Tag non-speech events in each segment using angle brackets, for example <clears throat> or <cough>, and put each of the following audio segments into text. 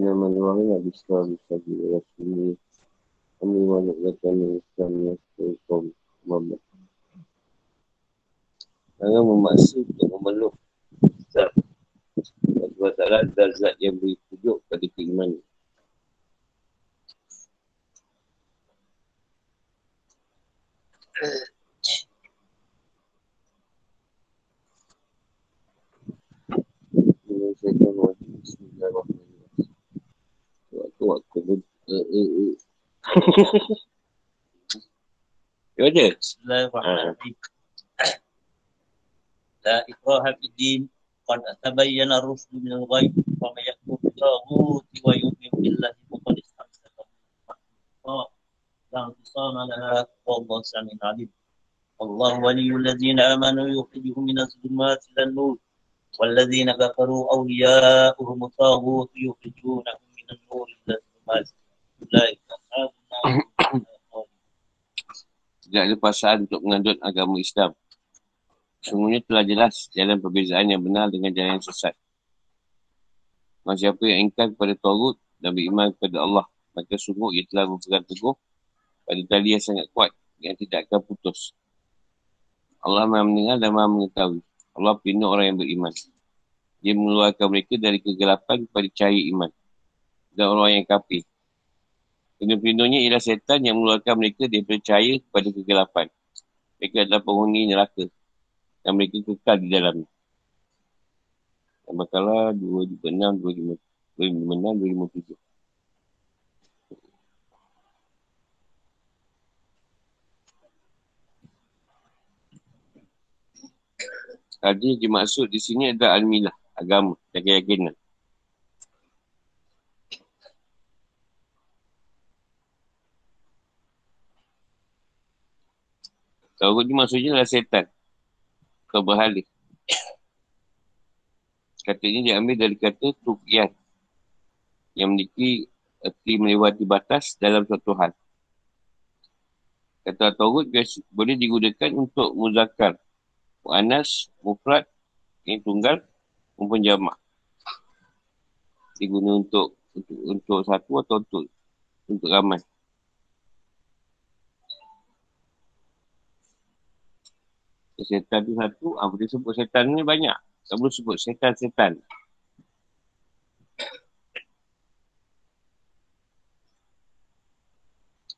Bismillahirrahmanirrahim. Bismillahirrahmanirrahim. Kami malam datang Islam kaum Muhammad. Jangan memaksa untuk memeluk zat. Sebab taklah zat-zat yang beri tujuk pada keimanan. Bismillahirrahmanirrahim. <laughs> آه. لا إكراه في الدين. قد تبين الرشد من الغي ومن يكفر بالطاغوت ويؤمن بالله فقد استمسك لا انفصام لها والله سميع عليم. الله ولي الذين آمنوا يخرجهم من الظلمات إلى النور. والذين كفروا أولياؤهم الطاغوت يخرجونهم النور إلى الظلمات أولئك أصحاب النار Tidak ada pasangan untuk mengandung agama Islam. Semuanya telah jelas jalan perbezaan yang benar dengan jalan yang sesat. Maka siapa yang ingkar kepada Tawud dan beriman kepada Allah, maka sungguh ia telah berpegang teguh pada tali yang sangat kuat yang tidak akan putus. Allah maha mendengar dan maha mengetahui. Allah pelindung orang yang beriman. Dia mengeluarkan mereka dari kegelapan kepada cahaya iman. Dan orang yang kafir. Pelindung-pelindungnya ialah setan yang mengeluarkan mereka dari cahaya kepada kegelapan. Mereka adalah penghuni neraka. Dan mereka kekal di dalamnya. Al-Baqarah 256, 256, 257. Tadi dimaksud di sini adalah almilah, agama dan keyakinan. Tauhid ni maksudnya adalah setan. Atau berhala. Kata ini diambil dari kata tukian. Yang memiliki erti melewati batas dalam suatu hal. Kata Tauhid boleh digunakan untuk muzakar Mu'anas, Mufrad, ini tunggal, maupun jamak. Diguna untuk, untuk untuk satu atau untuk untuk ramai. Setan tu satu, apa dia sebut setan ni banyak. Tak boleh sebut setan-setan.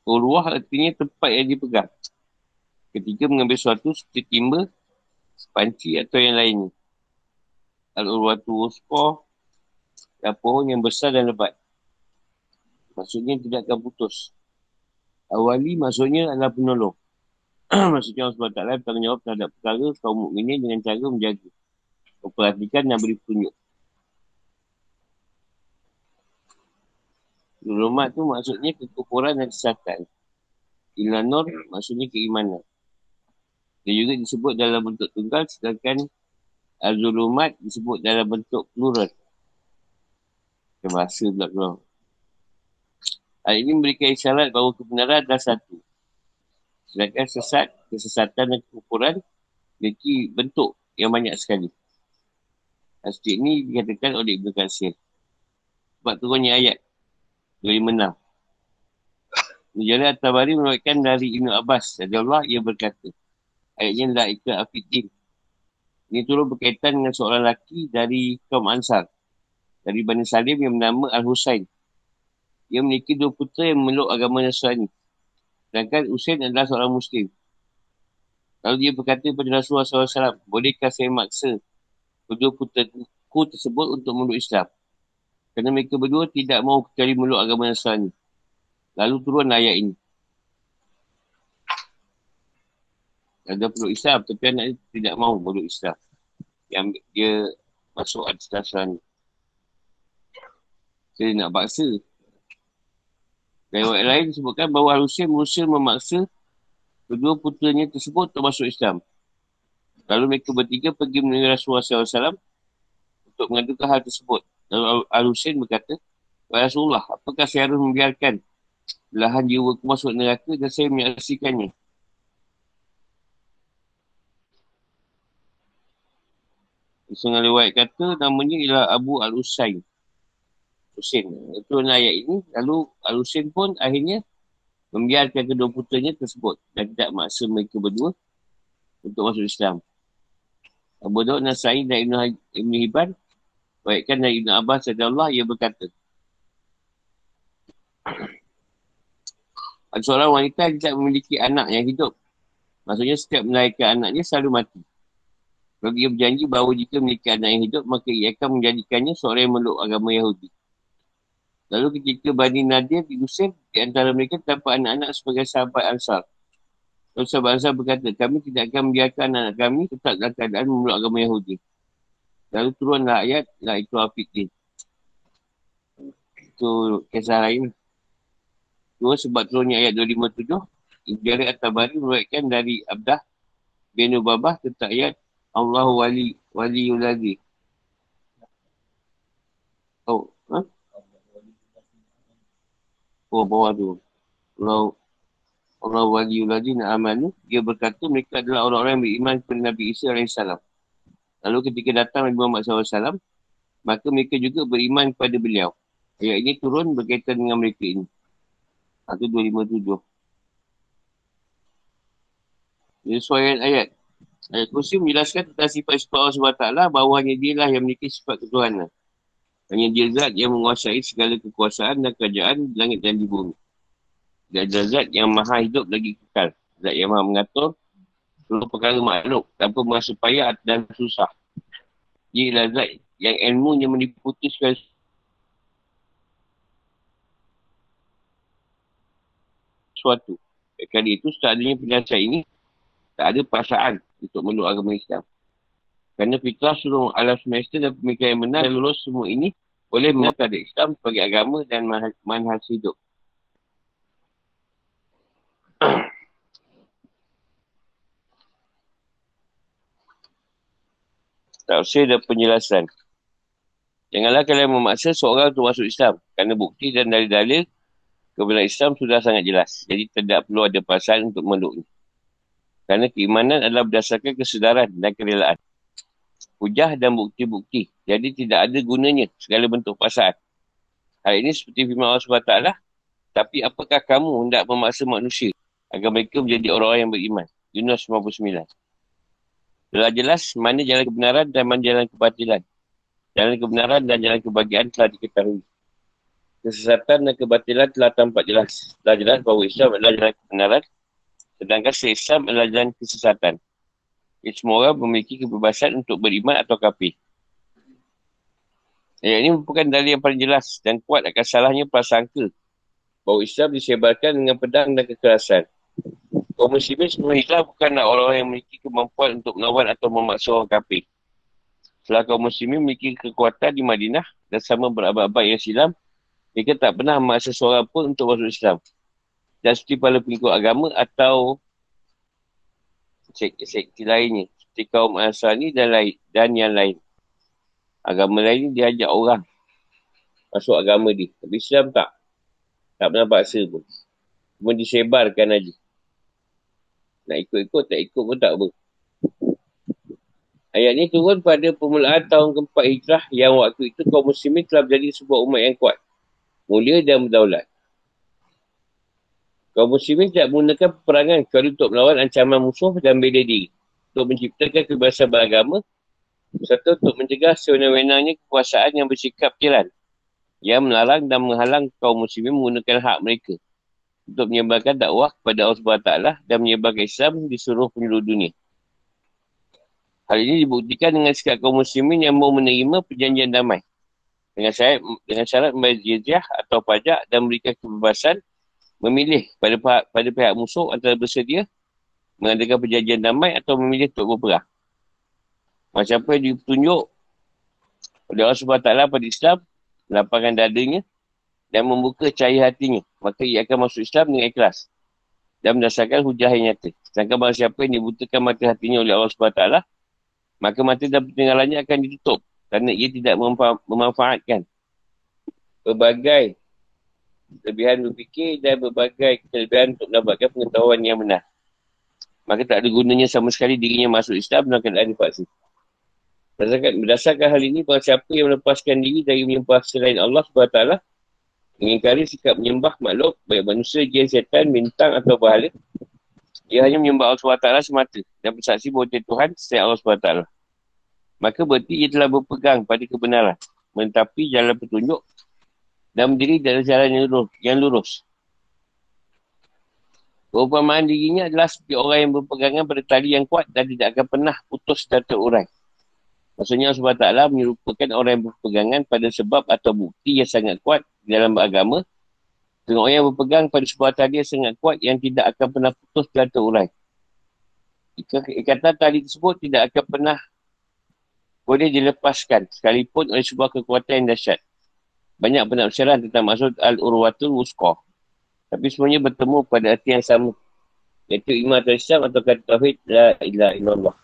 Urwah artinya tempat yang dipegang. Ketika mengambil sesuatu seperti timba, panci atau yang lain. Al-Urwatu Usqah dan pohon yang besar dan lebat. Maksudnya tidak akan putus. Awali maksudnya adalah penolong. <clears throat> maksudnya Allah SWT bertanggungjawab terhadap perkara kaum mukminin dengan cara menjaga. Memperhatikan dan beri petunjuk. Zulumat tu maksudnya kekufuran dan kesatuan. Ilanur maksudnya keimanan. Dia juga disebut dalam bentuk tunggal sedangkan Al-Zulumat disebut dalam bentuk plural. Ke bahasa pula keluar. Hal ini memberikan isyarat bahawa kebenaran adalah satu. Sedangkan sesat, kesesatan dan kekufuran memiliki bentuk yang banyak sekali. Aspek ini dikatakan oleh Ibn Qasir. Sebab turunnya ayat 26. Menjadi At-Tabari menuatkan dari Ibn Abbas. Jadi Allah, ia berkata. Ayatnya la ikra afidin. Ini turun berkaitan dengan seorang lelaki dari kaum Ansar. Dari Bani Salim yang bernama Al-Husain. Dia memiliki dua putera yang memeluk agama Nasrani. Sedangkan Husain adalah seorang Muslim. Lalu dia berkata kepada Rasulullah SAW, bolehkah saya maksa kedua puteraku tersebut untuk memeluk Islam? Kerana mereka berdua tidak mahu kecuali memeluk agama Nasrani. Lalu turun ayat ini. ada perlu Islam tapi anak dia tidak mahu perlu Islam yang dia masuk atas dasar jadi nak paksa dari lain disebutkan bahawa berusaha memaksa kedua putranya tersebut untuk masuk Islam. Lalu mereka bertiga pergi menemui Rasulullah SAW untuk mengadukan hal tersebut. Lalu Al-Husin berkata Rasulullah, apakah saya harus membiarkan belahan jiwa masuk neraka dan saya menyaksikannya? Setengah lewat kata namanya ialah Abu Al-Usain. Husin. Itu ayat ini. Lalu Al-Husin pun akhirnya membiarkan kedua putranya tersebut dan tidak maksa mereka berdua untuk masuk Islam. Abu Daud Nasai dan Ibn, Ibn Hibban baikkan dari Ibn Abbas Allah ia berkata ada seorang wanita yang tidak memiliki anak yang hidup. Maksudnya setiap melahirkan anaknya selalu mati. Kalau dia berjanji bahawa jika memiliki anak yang hidup, maka ia akan menjadikannya seorang yang meluk agama Yahudi. Lalu ketika Bani Nadir diusir, di antara mereka terdapat anak-anak sebagai sahabat Ansar. Lalu sahabat Ansar berkata, kami tidak akan membiarkan anak kami tetap dalam keadaan memeluk agama Yahudi. Lalu turunlah ayat, lah itu Afiqin. Itu kisah lain. Dua sebab turunnya ayat 257, Ibn At-Tabari meruatkan dari Abdah bin Ubabah tentang ayat Allah wali wali lagi. Oh, ha? Oh, bawah tu. Allah Allah wali nak amanu. Dia berkata mereka adalah orang-orang yang beriman kepada Nabi Isa AS. Lalu ketika datang Nabi Muhammad SAW, maka mereka juga beriman kepada beliau. Ayat ini turun berkaitan dengan mereka ini. Itu 257. Ini suaian ayat. Ayat kursi menjelaskan tentang sifat-sifat Allah SWT bahawa hanya dia lah yang memiliki sifat ketuhanan. Hanya dia zat yang menguasai segala kekuasaan dan kerajaan di langit dan di bumi. Dan ada zat yang maha hidup lagi kekal. Zat yang maha mengatur seluruh perkara makhluk tanpa merasa payah dan susah. Dia ialah zat yang ilmunya meliputi segala sesuatu. Kali itu, setelah adanya penjelasan ini, tak ada perasaan untuk meluk agama Islam. Kerana fitrah seluruh alam semesta dan pemikiran yang benar dan lulus semua ini boleh mengatakan Islam sebagai agama dan manhaj hidup. <clears throat> Tafsir dan penjelasan. Janganlah kalian memaksa seorang untuk masuk Islam. Kerana bukti dan dari dalil kebenaran Islam sudah sangat jelas. Jadi tidak perlu ada perasaan untuk meluknya. Kerana keimanan adalah berdasarkan kesedaran dan kerelaan. Hujah dan bukti-bukti. Jadi tidak ada gunanya segala bentuk perasaan. Hal ini seperti firman Allah SWT. Tapi apakah kamu hendak memaksa manusia agar mereka menjadi orang-orang yang beriman? Yunus 59. Telah jelas mana jalan kebenaran dan mana jalan kebatilan. Jalan kebenaran dan jalan kebahagiaan telah diketahui. Kesesatan dan kebatilan telah tampak jelas. Telah jelas bahawa Islam adalah jalan kebenaran Sedangkan se-Islam adalah jalan kesesatan. Jadi semua orang memiliki kebebasan untuk beriman atau kafir. Ayat ini merupakan dalil yang paling jelas dan kuat akan salahnya prasangka bahawa Islam disebarkan dengan pedang dan kekerasan. Kaum muslimin semua Islam bukanlah orang-orang yang memiliki kemampuan untuk melawan atau memaksa orang kafir. Setelah kaum muslimin memiliki kekuatan di Madinah dan sama berabad-abad yang silam, mereka tak pernah memaksa seorang pun untuk masuk Islam dan para pengikut agama atau sekti lainnya. Seperti kaum Ansari dan, lain, dan yang lain. Agama lain dia ajak orang masuk agama dia. Tapi Islam tak. Tak pernah paksa pun. Cuma disebarkan aja. Nak ikut-ikut, tak ikut pun tak apa. Ayat ni turun pada permulaan tahun keempat hijrah yang waktu itu kaum muslimin telah menjadi sebuah umat yang kuat. Mulia dan berdaulat. Kaum muslimin tidak menggunakan peperangan kecuali untuk melawan ancaman musuh dan bela diri. Untuk menciptakan kebebasan beragama serta untuk mencegah sewenang-wenangnya kekuasaan yang bersikap tiran yang melarang dan menghalang kaum muslimin menggunakan hak mereka untuk menyebarkan dakwah kepada Allah SWT dan menyebarkan Islam di seluruh penjuru dunia. Hal ini dibuktikan dengan sikap kaum muslimin yang mau menerima perjanjian damai dengan syarat, dengan syarat membayar jizyah atau pajak dan memberikan kebebasan memilih pada pihak, pada pihak musuh antara bersedia mengadakan perjanjian damai atau memilih untuk berperang. Macam apa yang ditunjuk oleh Allah SWT pada Islam, melapangkan dadanya dan membuka cahaya hatinya. Maka ia akan masuk Islam dengan ikhlas dan berdasarkan hujah yang nyata. Sedangkan bahawa siapa yang dibutakan mata hatinya oleh Allah SWT, maka mata dan pendengarannya akan ditutup kerana ia tidak memanfaatkan berbagai kelebihan berfikir dan berbagai kelebihan untuk mendapatkan pengetahuan yang benar. Maka tak ada gunanya sama sekali dirinya masuk Islam dan keadaan dipaksa. Berdasarkan, berdasarkan hal ini, bahawa siapa yang melepaskan diri dari menyembah selain Allah SWT, mengingkari sikap menyembah makhluk, baik manusia, jin, setan, bintang atau bahala, dia hanya menyembah Allah SWT semata dan bersaksi bahawa Tuhan selain Allah SWT. Maka berarti ia telah berpegang pada kebenaran, mentapi jalan petunjuk dan berdiri dalam jalan yang lurus. Yang lurus. Perumpamaan dirinya adalah seperti orang yang berpegangan pada tali yang kuat dan tidak akan pernah putus dan terurai. Maksudnya Allah SWT menyerupakan orang yang berpegangan pada sebab atau bukti yang sangat kuat dalam agama dengan orang yang berpegang pada sebuah tali yang sangat kuat yang tidak akan pernah putus dan terurai. Ikatan tali tersebut tidak akan pernah boleh dilepaskan sekalipun oleh sebuah kekuatan yang dahsyat. Banyak penafsiran tentang maksud Al-Urwatul Wusqa. Tapi semuanya bertemu pada arti yang sama. Iaitu iman atau Islam atau kata Tauhid La ilaha illallah.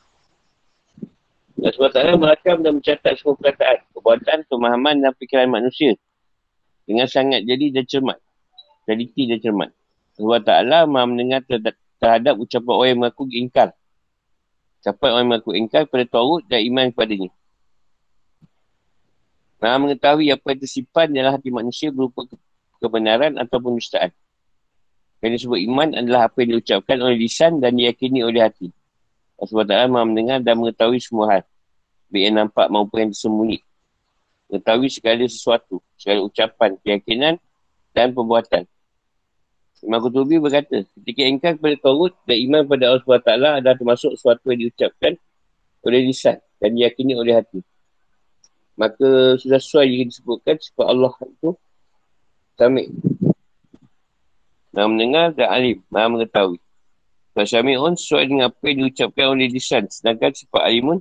Allah SWT merakam dan mencatat semua perkataan, perbuatan, pemahaman dan fikiran manusia dengan sangat jadi dan cermat. Teliti dan cermat. Allah Ta'ala maha mendengar terhadap ucapan orang yang mengaku ingkar. Ucapan orang yang mengaku ingkar pada Tawud dan iman kepadanya. Maha mengetahui apa yang tersimpan dalam hati manusia berupa kebenaran ataupun dustaan. Yang disebut iman adalah apa yang diucapkan oleh lisan dan diyakini oleh hati. Allah SWT maha mendengar dan mengetahui semua hal. Baik yang nampak maupun yang tersembunyi. Mengetahui segala sesuatu, segala ucapan, keyakinan dan perbuatan. Imam Qutubi berkata, ketika engkau kepada Tawud dan iman pada Allah SWT adalah termasuk sesuatu yang diucapkan oleh lisan dan diyakini oleh hati. Maka sudah sesuai yang disebutkan sebab Allah itu Samik. Maha mendengar dan alim, maha mengetahui. Fasyami'un sesuai dengan apa yang diucapkan oleh lisan. Sedangkan sifat alimun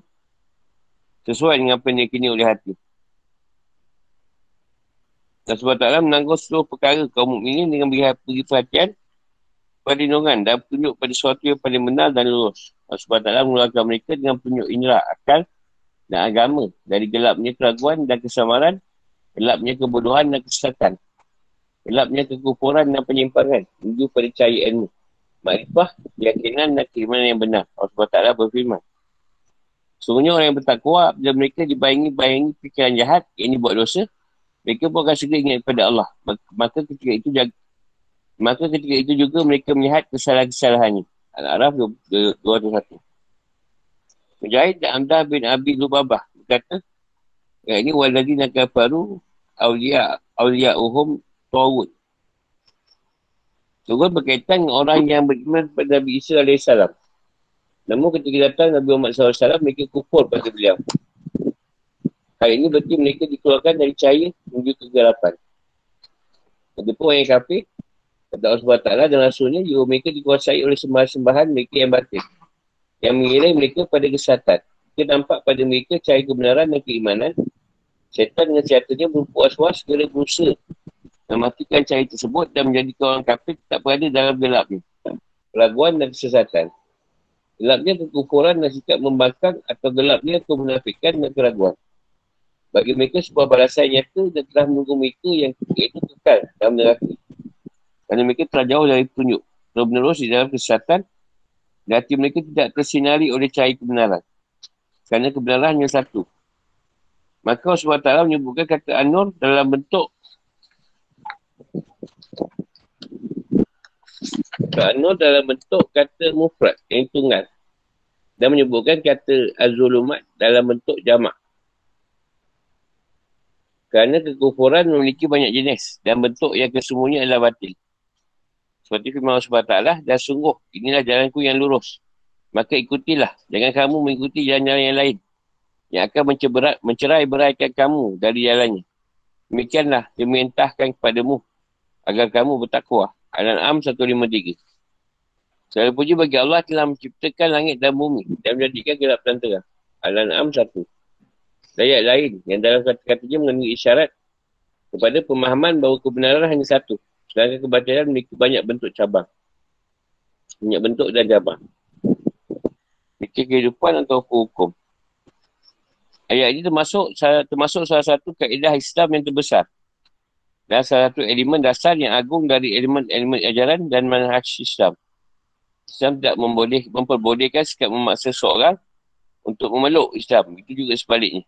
sesuai dengan apa yang diyakini oleh hati. Dan sebab taklah menanggung seluruh perkara kaum mukminin dengan beri perhatian perlindungan dan tunjuk pada sesuatu yang paling benar dan lurus. Sebab taklah mengeluarkan mereka dengan tunjuk inilah akal dan agama dari gelapnya keraguan dan kesamaran, gelapnya kebodohan dan kesesatan, gelapnya kekufuran dan penyimpangan, menuju pada cahaya ilmu makrifah, keyakinan dan keimanan yang benar. Allah SWT berfirman. Sungguhnya orang yang bertakwa, bila mereka dibayangi-bayangi fikiran jahat, yang ini buat dosa, mereka pun akan segera ingat kepada Allah. Maka ketika itu jaga, maka ketika itu juga mereka melihat kesalahan-kesalahannya. Al-Araf 221. Mujahid dan Amdah bin Abi Lubabah berkata, ya ini waladina kafaru awliya awliya uhum tawud Turun berkaitan dengan orang yang beriman pada Nabi Isa AS. Namun ketika datang Nabi Muhammad SAW, mereka kufur pada beliau. Hal ini berarti mereka dikeluarkan dari cahaya menuju kegelapan. Ada pun orang yang kafir, kata Allah SWT dan Rasulnya, mereka dikuasai oleh sembahan-sembahan mereka yang batin. Yang mengirai mereka pada kesatan. Kita nampak pada mereka cahaya kebenaran dan keimanan. Setan dengan sihatnya berpuas-puas segera berusaha mematikan cahaya tersebut dan menjadikan orang kafir tak berada dalam gelapnya. Keraguan dan kesesatan. Gelapnya kekufuran dan sikap membangkang atau gelapnya kemunafikan dan keraguan. Bagi mereka sebuah balasan nyata dan telah menunggu mereka yang itu kekal dalam neraka. Kerana mereka telah jauh dari petunjuk. Terus menerus di dalam kesesatan dan hati mereka tidak tersinari oleh cahaya kebenaran. Kerana kebenaran hanya satu. Maka Allah SWT menyebutkan kata An-Nur dalam bentuk Ka'anur dalam bentuk kata mufrad yang tunggal. Dan menyebutkan kata azulumat dalam bentuk jamak. Kerana kekufuran memiliki banyak jenis dan bentuk yang kesemuanya adalah batil. Seperti firman Allah SWT, dan sungguh inilah jalanku yang lurus. Maka ikutilah. Jangan kamu mengikuti jalan-jalan yang lain. Yang akan mencerai beraikan kamu dari jalannya. Demikianlah dia merintahkan kepadamu agar kamu bertakwa. Al-An'am 153. Segala puji bagi Allah telah menciptakan langit dan bumi dan menjadikan gelap dan terang. Al-An'am 1. Ayat lain yang dalam kata-katanya mengandungi isyarat kepada pemahaman bahawa kebenaran hanya satu. Sedangkan kebatilan memiliki banyak bentuk cabang. Banyak bentuk dan cabang. Fikir kehidupan atau hukum. Ayat ini termasuk termasuk salah satu kaedah Islam yang terbesar dan salah satu elemen dasar yang agung dari elemen-elemen ajaran dan manhaj Islam. Islam tidak memboleh, memperbolehkan sikap memaksa seorang untuk memeluk Islam. Itu juga sebaliknya.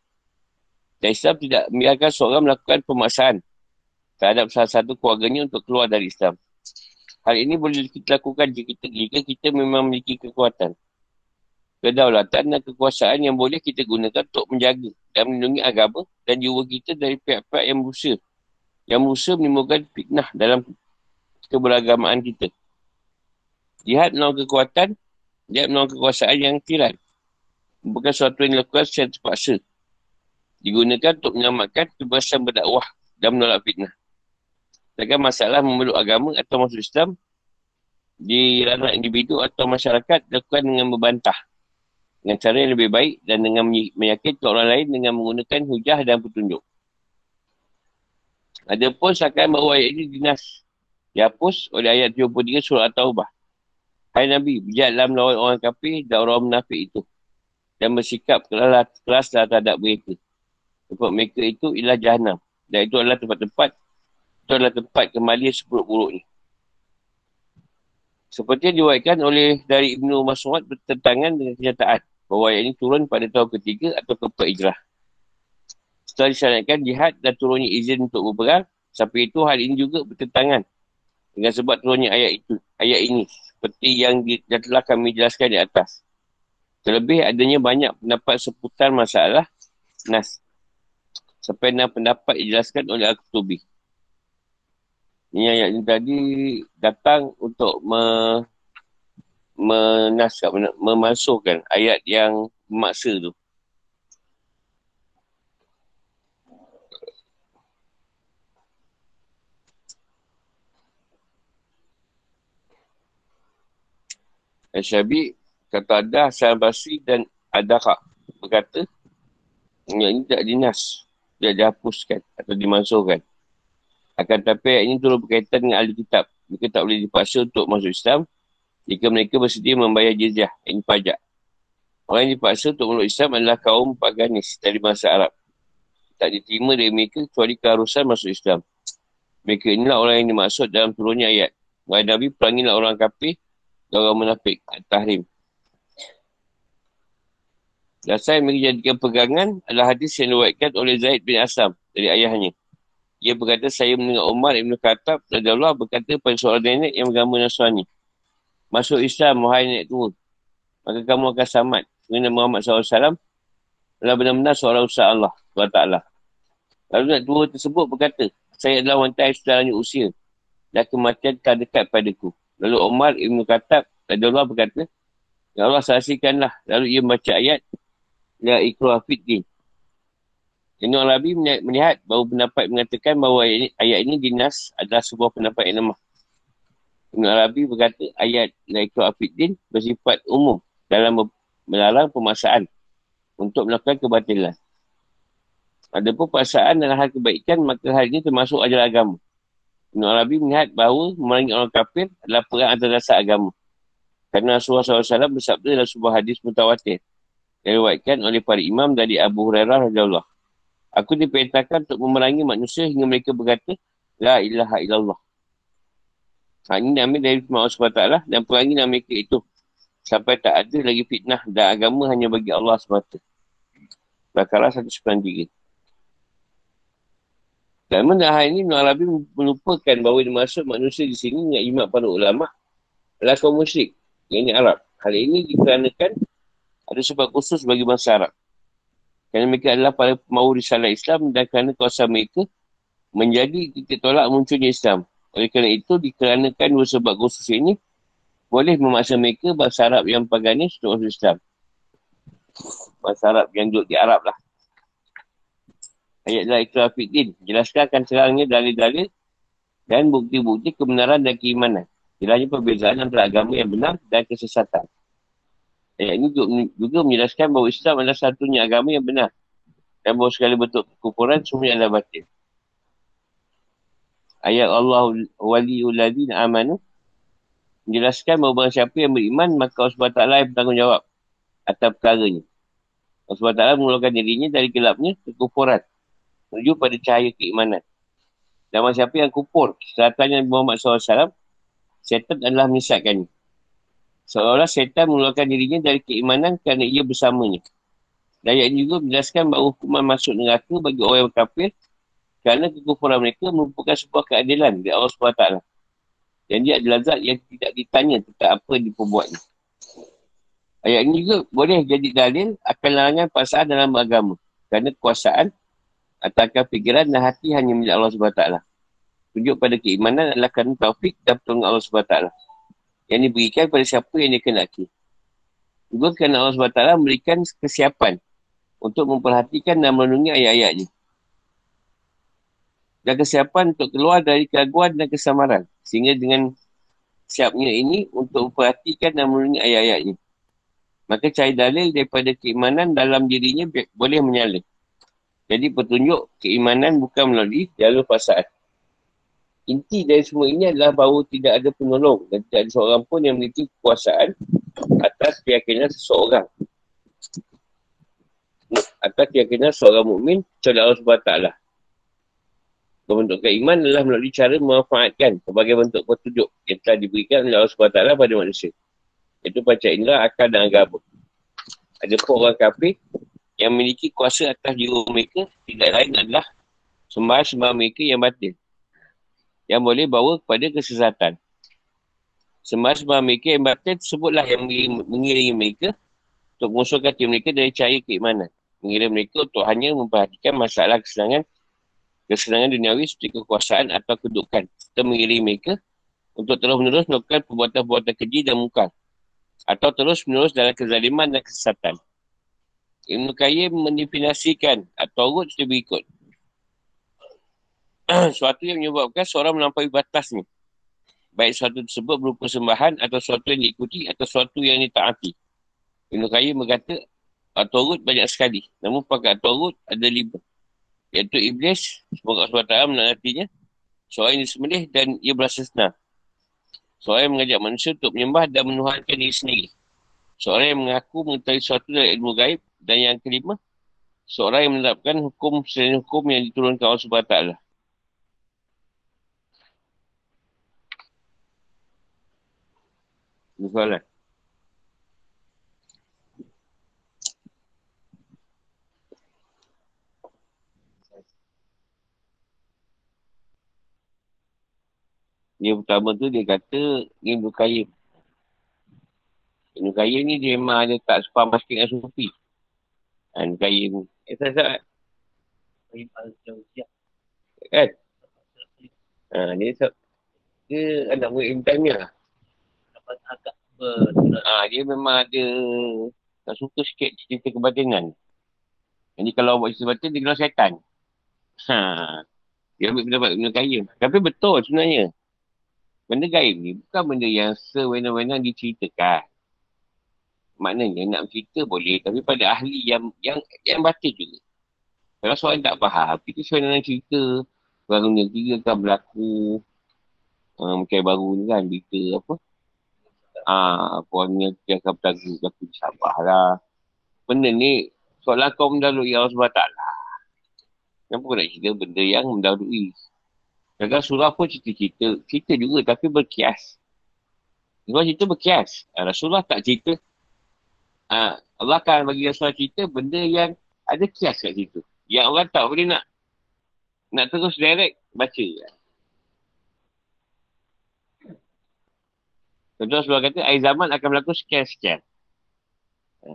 Dan Islam tidak membiarkan seorang melakukan pemaksaan terhadap salah satu keluarganya untuk keluar dari Islam. Hal ini boleh kita lakukan jika kita, jika kita memang memiliki kekuatan. Kedaulatan dan kekuasaan yang boleh kita gunakan untuk menjaga dan melindungi agama dan jiwa kita dari pihak-pihak yang berusaha. Yang berusaha menimbulkan fitnah dalam keberagamaan kita. Jihad melawan kekuatan, jihad melawan kekuasaan yang tiran. Bukan sesuatu yang dilakukan secara terpaksa. Digunakan untuk menyelamatkan kebebasan berdakwah dan menolak fitnah. Sedangkan masalah memeluk agama atau masuk Islam di ranah individu atau masyarakat dilakukan dengan membantah dengan cara yang lebih baik dan dengan meyakinkan orang lain dengan menggunakan hujah dan petunjuk. Ada pun seakan bahawa ayat ini dinas dihapus oleh ayat 73 surah At-Taubah. Hai Nabi, berjalan melawan orang kafir dan orang munafik itu dan bersikap keras, keras terhadap mereka. Tempat mereka itu ialah jahannam. Dan itu adalah tempat-tempat itu adalah tempat kembali seburuk-buruknya. Seperti yang diwaikan oleh dari Ibnu Mas'ud bertentangan dengan kenyataan bahawa ayat ini turun pada tahun ketiga atau keempat hijrah. Setelah disyariatkan jihad dan turunnya izin untuk berperang, sampai itu hal ini juga bertentangan dengan sebab turunnya ayat itu, ayat ini seperti yang, telah kami jelaskan di atas. Terlebih adanya banyak pendapat seputar masalah nas. Enam pendapat dijelaskan oleh Al-Qutubi. Ini ayat ini tadi datang untuk me, menaskap, memasukkan ayat yang memaksa tu. Al-Syabi kata ada Hasan Basri dan Adaka berkata yang ini tak dinas. Tidak dihapuskan atau dimasukkan akan tapi ayat ini turut berkaitan dengan ahli kitab. Mereka tak boleh dipaksa untuk masuk Islam jika mereka bersedia membayar jizyah, ini pajak. Orang yang dipaksa untuk masuk Islam adalah kaum paganis dari masa Arab. Tak diterima dari mereka kecuali keharusan masuk Islam. Mereka inilah orang yang dimaksud dalam turunnya ayat. Wahai Nabi, perangilah orang kafir dan orang munafik. Tahrim. Dasar yang mereka jadikan pegangan adalah hadis yang diwakilkan oleh Zaid bin Asam dari ayahnya. Ia berkata, saya mendengar Umar Ibn Khattab dan Allah berkata pada seorang nenek yang beragama Nasrani. Masuk Islam, wahai nenek tua. Maka kamu akan selamat. Kerana Muhammad SAW adalah benar-benar seorang usaha Allah SWT. Lalu nenek tua tersebut berkata, saya adalah wanita yang sudah lanjut usia dan kematian tak dekat padaku. Lalu Umar Ibn Khattab dan Allah berkata, Ya Allah saksikanlah. Lalu ia membaca ayat, Ya ikhlas fitin. Ibn Arabi melihat bahawa pendapat mengatakan bahawa ayat ini, ayat ini dinas adalah sebuah pendapat yang lemah. Ibn Arabi berkata ayat Laiku Afiddin bersifat umum dalam melarang pemaksaan untuk melakukan kebatilan. Ada pun paksaan dalam hal kebaikan, maka hal ini termasuk ajaran agama. Ibn Arabi melihat bahawa memerangi orang kafir adalah perang antara dasar agama. Kerana Rasulullah SAW bersabda dalam sebuah hadis mutawatir diwakilkan oleh para imam dari Abu Hurairah radhiyallahu Aku diperintahkan untuk memerangi manusia hingga mereka berkata, La ilaha illallah. Ha, ini diambil dari firman Allah SWT dan perangi nama mereka itu. Sampai tak ada lagi fitnah dan agama hanya bagi Allah SWT. Bakarlah 193. Dan mana hal ini, Ibn Arabi melupakan bahawa dimaksud manusia di sini dengan imat para ulama adalah kaum musyrik. Yang ini Arab. Hal ini dikarenakan ada sebab khusus bagi bangsa Arab. Kerana mereka adalah para pemau risalah Islam dan kerana kawasan mereka menjadi titik tolak munculnya Islam. Oleh kerana itu, dikarenakan dua sebab khusus ini, boleh memaksa mereka bahasa Arab yang paganis untuk masuk Islam. Bahasa Arab yang duduk di Arab lah. Ayat dalam Iqra Fiddin. Jelaskan akan terangnya dalil-dalil dan bukti-bukti kebenaran dan keimanan. Jelasnya perbezaan antara agama yang benar dan kesesatan. Ayat ini juga menjelaskan bahawa Islam adalah satunya agama yang benar. Dan bahawa segala bentuk kekufuran semuanya adalah batin. Ayat Allah waliyuladina amanu menjelaskan bahawa barang siapa yang beriman maka Allah SWT yang bertanggungjawab atas perkaranya. Allah SWT mengeluarkan dirinya dari gelapnya kekufuran menuju pada cahaya keimanan. Dan siapa yang kufur setelahnya Muhammad SAW setan adalah menyesatkannya. Seolah-olah syaitan mengeluarkan dirinya dari keimanan kerana ia bersamanya. Dan ayat ini juga menjelaskan bahawa hukuman masuk neraka bagi orang yang kafir kerana kekufuran mereka merupakan sebuah keadilan dari Allah SWT. Dan dia adalah zat yang tidak ditanya tentang apa yang diperbuatnya. Ayat ini juga boleh jadi dalil akan larangan pasangan dalam agama. Kerana kekuasaan atau akan fikiran dan hati hanya milik Allah SWT. Tunjuk pada keimanan adalah kerana taufik dan pertolongan Allah SWT. Yang diberikan pada siapa yang dia kenaki. Juga kerana Allah SWT memberikan kesiapan untuk memperhatikan dan menunggu ayat-ayatnya. Dan kesiapan untuk keluar dari keraguan dan kesamaran. Sehingga dengan siapnya ini untuk memperhatikan dan menunggu ayat-ayatnya. Maka cari dalil daripada keimanan dalam dirinya boleh menyalin. Jadi petunjuk keimanan bukan melalui jalur pasal. Inti dari semua ini adalah bahawa tidak ada penolong dan tidak ada seorang pun yang memiliki kekuasaan atas keyakinan seseorang. Atas keyakinan seorang mukmin kecuali Allah SWT. Pembentukan iman adalah melalui cara memanfaatkan sebagai bentuk petunjuk yang telah diberikan oleh Allah SWT pada manusia. Itu baca indra, akal dan agama. Ada pun orang kafir yang memiliki kuasa atas jiwa mereka tidak lain adalah sembah-sembah mereka yang batin. Yang boleh bawa kepada kesesatan. Sembah-sembah mereka yang batin sebutlah yang mengiringi mereka untuk mengusulkan hati mereka dari cahaya keimanan. Mengira mereka untuk hanya memperhatikan masalah kesenangan kesenangan duniawi seperti kekuasaan atau kedudukan. Kita mengiringi mereka untuk terus-menerus melakukan perbuatan-perbuatan keji dan muka. Atau terus-menerus dalam kezaliman dan kesesatan. Ibn Qayyim mendefinasikan atau urut seperti berikut. <coughs> suatu yang menyebabkan seorang melampaui batas ni. Baik suatu tersebut berupa sembahan atau suatu yang diikuti atau suatu yang ditaati. Ibn Qayyim berkata, atau urut banyak sekali. Namun pakai atau urut ada lima. Iaitu Iblis, semoga SWT menangatinya. Seorang yang disembelih dan ia berasa senang. Seorang yang mengajak manusia untuk menyembah dan menuhankan diri sendiri. Seorang yang mengaku mengetahui sesuatu dari ilmu gaib. Dan yang kelima, seorang yang menerapkan hukum selain hukum yang diturunkan Allah SWT. Soalan. Yang pertama tu dia kata Ibn Qayyim. Ibn Qayyim ni dia memang ada tak sepah masuk dengan Sufi. Ibn Qayyim. Eh, tak tak. Kan? Ha, dia tak. Dia anak murid Ibn Taymiyah. Ha, dia memang ada tak suka sikit cerita kebatinan. Jadi kalau buat cerita batin, dia kena syaitan. Ha. Dia ambil pendapat Ibn Qayyim. Tapi betul sebenarnya. Benda gaib ni bukan benda yang sewena-wena diceritakan. Maknanya nak cerita boleh tapi pada ahli yang yang yang batin juga. Kalau seorang tak faham, kita sebenarnya nak cerita orang dunia tiga kan berlaku uh, macam baru ni kan berita apa Ah, uh, puannya dia akan berlaku sabar lah. Benda ni soalan kau mendalui Allah SWT. Kenapa kau nak cerita benda yang mendalui Kadang surah pun cerita-cerita. Cerita juga tapi berkias. Surah cerita berkias. Ah, Rasulullah tak cerita. Ha, Allah akan bagi Rasulullah cerita benda yang ada kias kat situ. Yang orang tak boleh nak nak terus direct baca. Contoh Rasulullah kata air zaman akan berlaku sekian-sekian. Ha,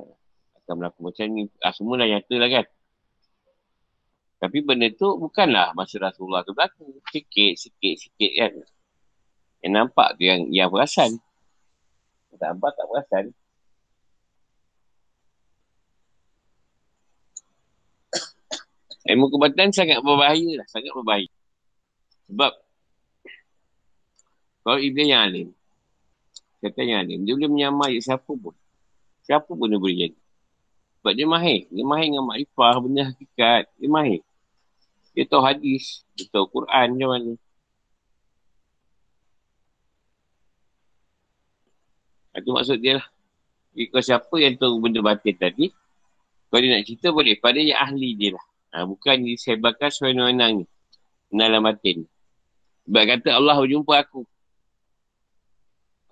akan berlaku macam ni. Ha, semua dah nyata lah kan. Tapi benda tu bukanlah masa Rasulullah tu berlaku. Sikit, sikit, sikit kan. Yang nampak tu yang, yang perasan. Tak nampak tak perasan. <coughs> Ilmu kebatan sangat berbahaya lah. Sangat berbahaya. Sebab kalau Iblis yang alim, kata yang alim, dia boleh menyamai siapa pun. Siapa pun dia boleh jadi. Sebab dia mahir. Dia mahir dengan makrifah, benda hakikat. Dia mahir. Dia tahu hadis. Dia tahu Quran macam mana. Itu maksud dia lah. Jika siapa yang tahu benda batin tadi, kalau dia nak cerita boleh. Pada yang ahli dia lah. Ha, bukan disebarkan sewenang-wenang ni. Dalam batin. Sebab kata Allah berjumpa aku.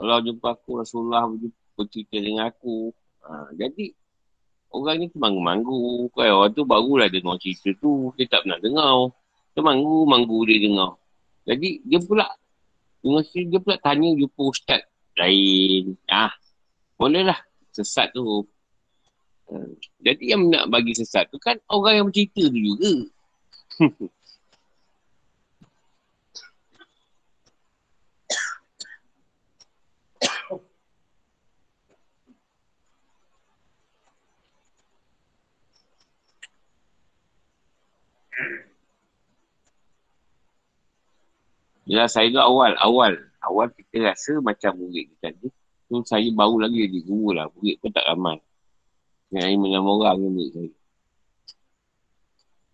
Allah berjumpa aku. Rasulullah bercerita dengan aku. Ha, jadi, Orang ni manggu-manggu. Kan orang tu barulah dengar cerita tu. Dia tak pernah dengar. Manggu-manggu dia dengar. Jadi dia pula Mesti dia pula tanya jumpa ustaz lain. Ah, bolehlah sesat tu. Hmm. Jadi yang nak bagi sesat tu kan orang yang bercerita tu juga. <laughs> Ya saya tu awal, awal. Awal kita rasa macam murid kita ni. Tu saya baru lagi jadi guru lah. Murid pun tak ramai. Yang lain menam orang ni saya.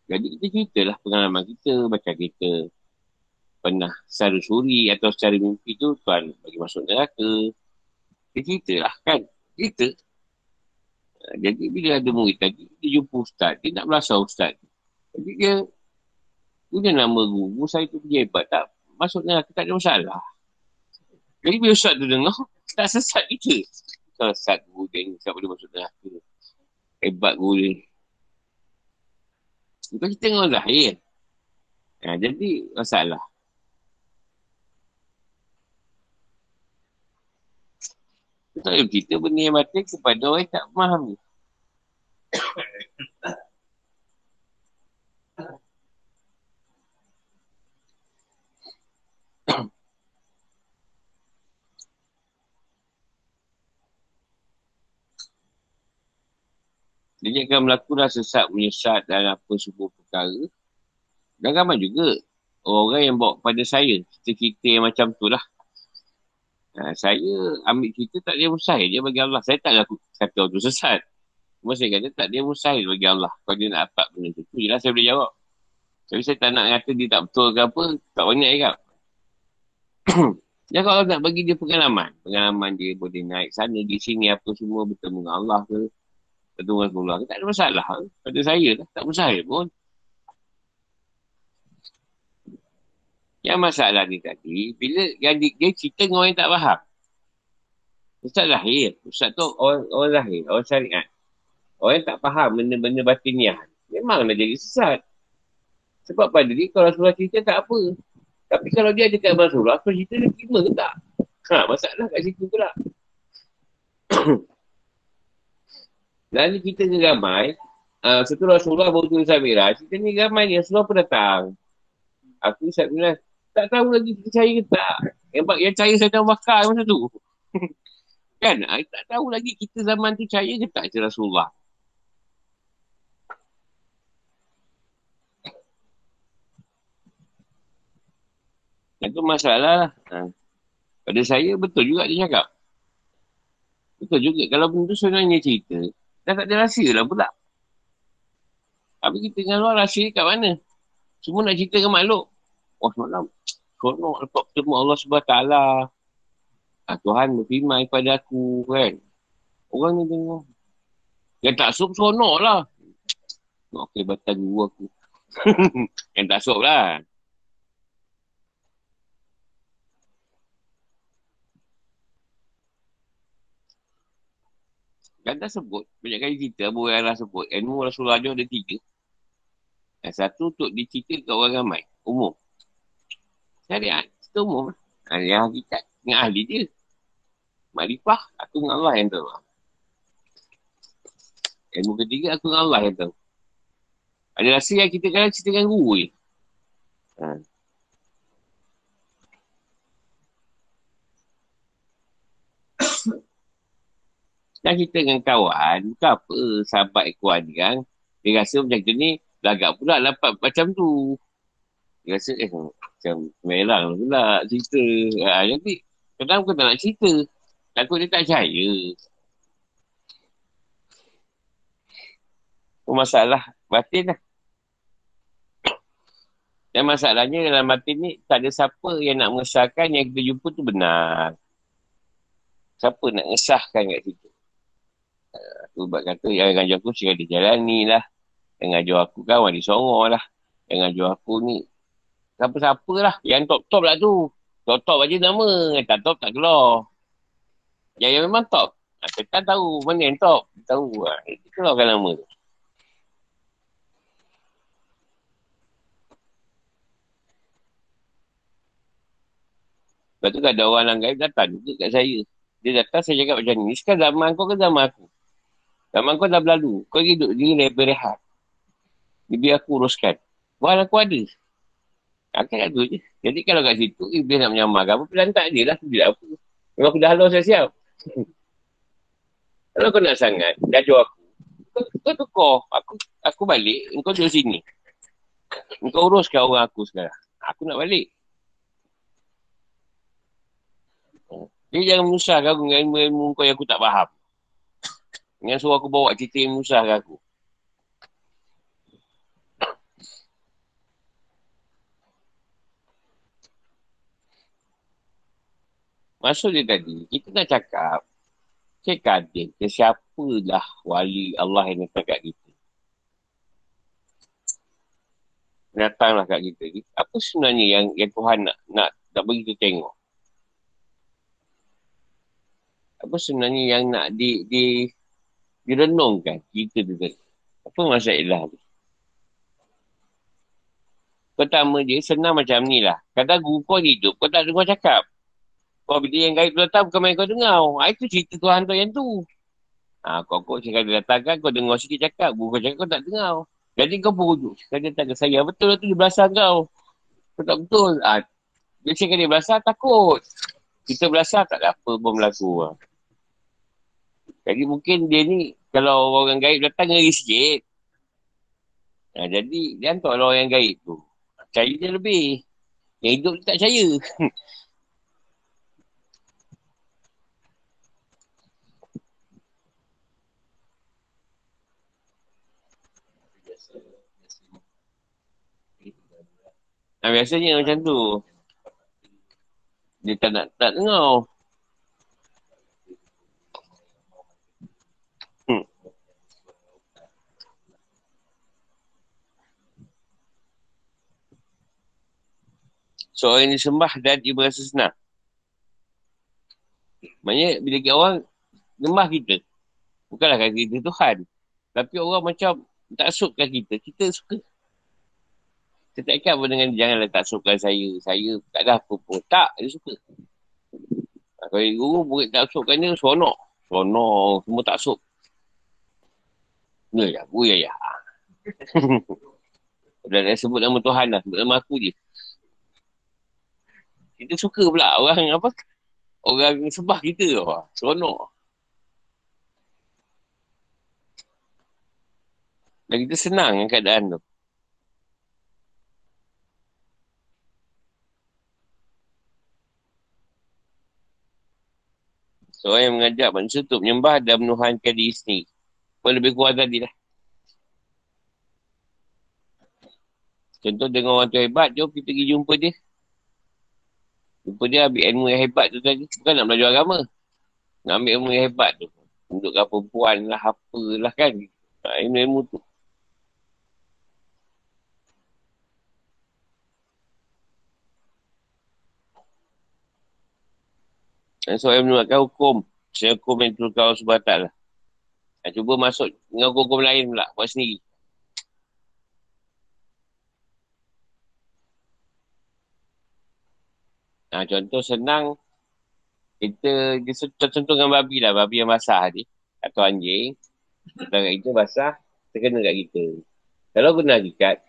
Jadi kita ceritalah pengalaman kita. Macam kita pernah secara suri atau secara mimpi tu tuan bagi masuk neraka. Kita ceritalah kan. Kita. Jadi bila ada murid tadi, dia jumpa ustaz. Dia nak belasah ustaz. Jadi dia punya nama guru saya tu pergi hebat tak? Masuk neraka tak ada masalah. Jadi bila Ustaz tu dengar, <laughs> tak sesat kita. Sesat guru dia ni, tak boleh masuk neraka. Hebat guru dia ni. Bukan kita dengan Zahir. Ha, jadi, masalah. Kita tak kita benda yang kepada orang yang tak faham Dia akan melakukan sesat menyesat dalam apa semua perkara. Dan ramai juga orang yang bawa pada saya. Cerita-cerita yang macam tu lah. Ha, saya ambil cerita tak dia mustahil dia bagi Allah. Saya tak kata orang tu sesat. Cuma saya kata tak dia mustahil bagi Allah. Kalau dia nak dapat benda tu. Jelas saya boleh jawab. Tapi saya tak nak kata dia tak betul ke apa. Tak banyak kan. <clears throat> Ya kalau nak bagi dia pengalaman. Pengalaman dia boleh naik sana di sini apa semua bertemu dengan Allah ke bertemu Rasulullah tak ada masalah. Pada saya lah tak mustahil pun. Yang masalah ni tadi bila yang di, dia cerita dengan orang yang tak faham. Ustaz lahir Ustaz tu orang, orang lahir orang syariat. Orang yang tak faham benda-benda batiniah memang nak jadi sesat. Sebab pada dia kalau Rasulullah cerita tak apa. Tapi kalau dia ada kat Rasulullah Rasulullah cerita dia terima ke tak? Ha, masalah kat situ pula <clears throat> Lalu kita ni ramai, uh, setelah Rasulullah baru turun Islam Miraj, kita ni ramai ni, Rasulullah pun datang. Aku Islam Miraj, tak tahu lagi kita percaya ke tak. Yang, yang percaya saya tahu bakar masa tu. <laughs> kan? Uh, tak tahu lagi kita zaman tu percaya ke tak macam Rasulullah. Itu masalah lah. Ha. Pada saya betul juga dia cakap. Betul juga. Kalau benda tu sebenarnya cerita, Dah tak ada rahsia lah pula. Tapi kita dengan luar rahsia kat mana? Semua nak cerita dengan makhluk. Wah semalam. Konok lepas bertemu Allah SWT. Ah, Tuhan berfirman kepada aku kan. Orang ni tengok. Yang tak sup seronok lah. Okey, batal guru aku. <laughs> Yang tak sup lah. Kan dah sebut, banyak kali kita Abu Hurairah sebut, ilmu Rasulullah ada tiga. Yang satu untuk dicerita ke orang ramai, umum. Syariat, itu umum. Ha, yang hakikat, dengan ahli dia. Makrifah, aku dengan Allah yang tahu. Ilmu ketiga, aku dengan Allah yang tahu. Ada rasa yang kita kadang cerita dengan guru je. Ha. Dan kita dengan kawan, bukan apa sahabat ni kan. Dia rasa macam tu ni, lagak pula dapat macam tu. Dia rasa eh macam merah pula cerita. Ha, jadi kadang bukan tak nak cerita. Takut dia tak percaya. Masalah batin lah. Dan masalahnya dalam batin ni tak ada siapa yang nak mengesahkan yang kita jumpa tu benar. Siapa nak mengesahkan kat situ? Aku buat kata yang ngajar aku sehingga dia jalani lah. Yang ngajar aku kan wali songo lah. Yang ngajar aku ni siapa-siapa lah. Yang top-top lah tu. Top-top aja nama. Yang tak top tak keluar. Yang, yang memang top. Ha, setan tahu mana yang top. Tahu. Ha, itu keluarkan nama tu. Lepas tu ada orang langgai datang juga kat saya. Dia datang, saya cakap macam ni. Sekarang zaman kau ke zaman aku? Zaman kau dah berlalu. Kau hidup diri lebih rehat. Biar aku uruskan. Wah, aku ada. Akan ada je. Jadi kalau kat situ, dia nak menyamarkan apa, pilihan tak dia lah. Dia apa. Kalau aku dah halau, saya siap. <laughs> kalau kau nak sangat, dah jauh aku. Kau, kau tukar. Aku, aku balik, kau duduk sini. Kau uruskan orang aku sekarang. Aku nak balik. Dia jangan menyusahkan aku dengan ilmu-ilmu kau yang aku tak faham. Dengan suruh aku bawa cerita yang menyusahkan aku. Maksud dia tadi, kita nak cakap, Cik Kadir, ke siapa dah wali Allah yang datang kat kita? Datanglah kat kita. Apa sebenarnya yang, yang Tuhan nak, nak, nak bagi kita tengok? apa sebenarnya yang nak di di direnungkan kita tu tadi. Apa masalah tu? Pertama dia senang macam ni lah. Kadang guru kau hidup, kau tak dengar cakap. Kau bila yang gaib tu datang, bukan main kau dengar. Ha, itu cerita Tuhan tu yang tu. Ha, kau kau cakap dia datang kan, kau dengar sikit cakap. Guru kau cakap, kau tak dengar. Jadi kau pun rujuk. Cakap dia ke saya. Betul lah tu dia belasah kau. Kau tak betul. Ha, dia cakap dia belasah, takut. Kita belasah, tak ada apa pun berlaku. Jadi mungkin dia ni, kalau orang gaib datang ngeri sikit. Ha, jadi, dia hantar lah orang gaib tu. Percaya dia lebih. Yang hidup dia tak percaya. <laughs> Nah, biasanya macam tu. Dia tak nak tak dengar. Seorang yang disembah dan dia berasa senang. Maksudnya bila kita orang sembah kita, bukanlah kata kita Tuhan. Tapi orang macam tak sukkan kita, kita suka. Kita tak ikat pun dengan janganlah tak suka saya. Saya tak ada apa pun. Tak, dia suka. Kalau guru murid tak sukkan dia, seronok. Seronok, semua tak suk. Ya, ya, ya, ya. Dah, <laughs> dah sebut nama Tuhan lah, sebut nama aku je. Kita suka pula orang apa orang sebah kita tu. Seronok. Dan kita senang keadaan tu. Seorang yang mengajak manusia untuk menyembah dan menuhankan diri sendiri. Apa lebih kuat tadi lah. Contoh dengan orang tu hebat, jom kita pergi jumpa dia. Jumpa dia ambil ilmu yang hebat tu tadi. Bukan nak belajar agama. Nak ambil ilmu yang hebat tu. Untukkan perempuan lah, apalah kan. Nak ilmu-ilmu tu. Dan seorang yang menolakkan hukum. Saya hukum yang turut kau sebatal lah. Cuba masuk dengan hukum lain pula. Buat sendiri. Ha, contoh senang kita contoh dengan babi lah, babi yang basah ni atau anjing. Kalau kita basah, terkena kat kita. Kalau kena hakikat,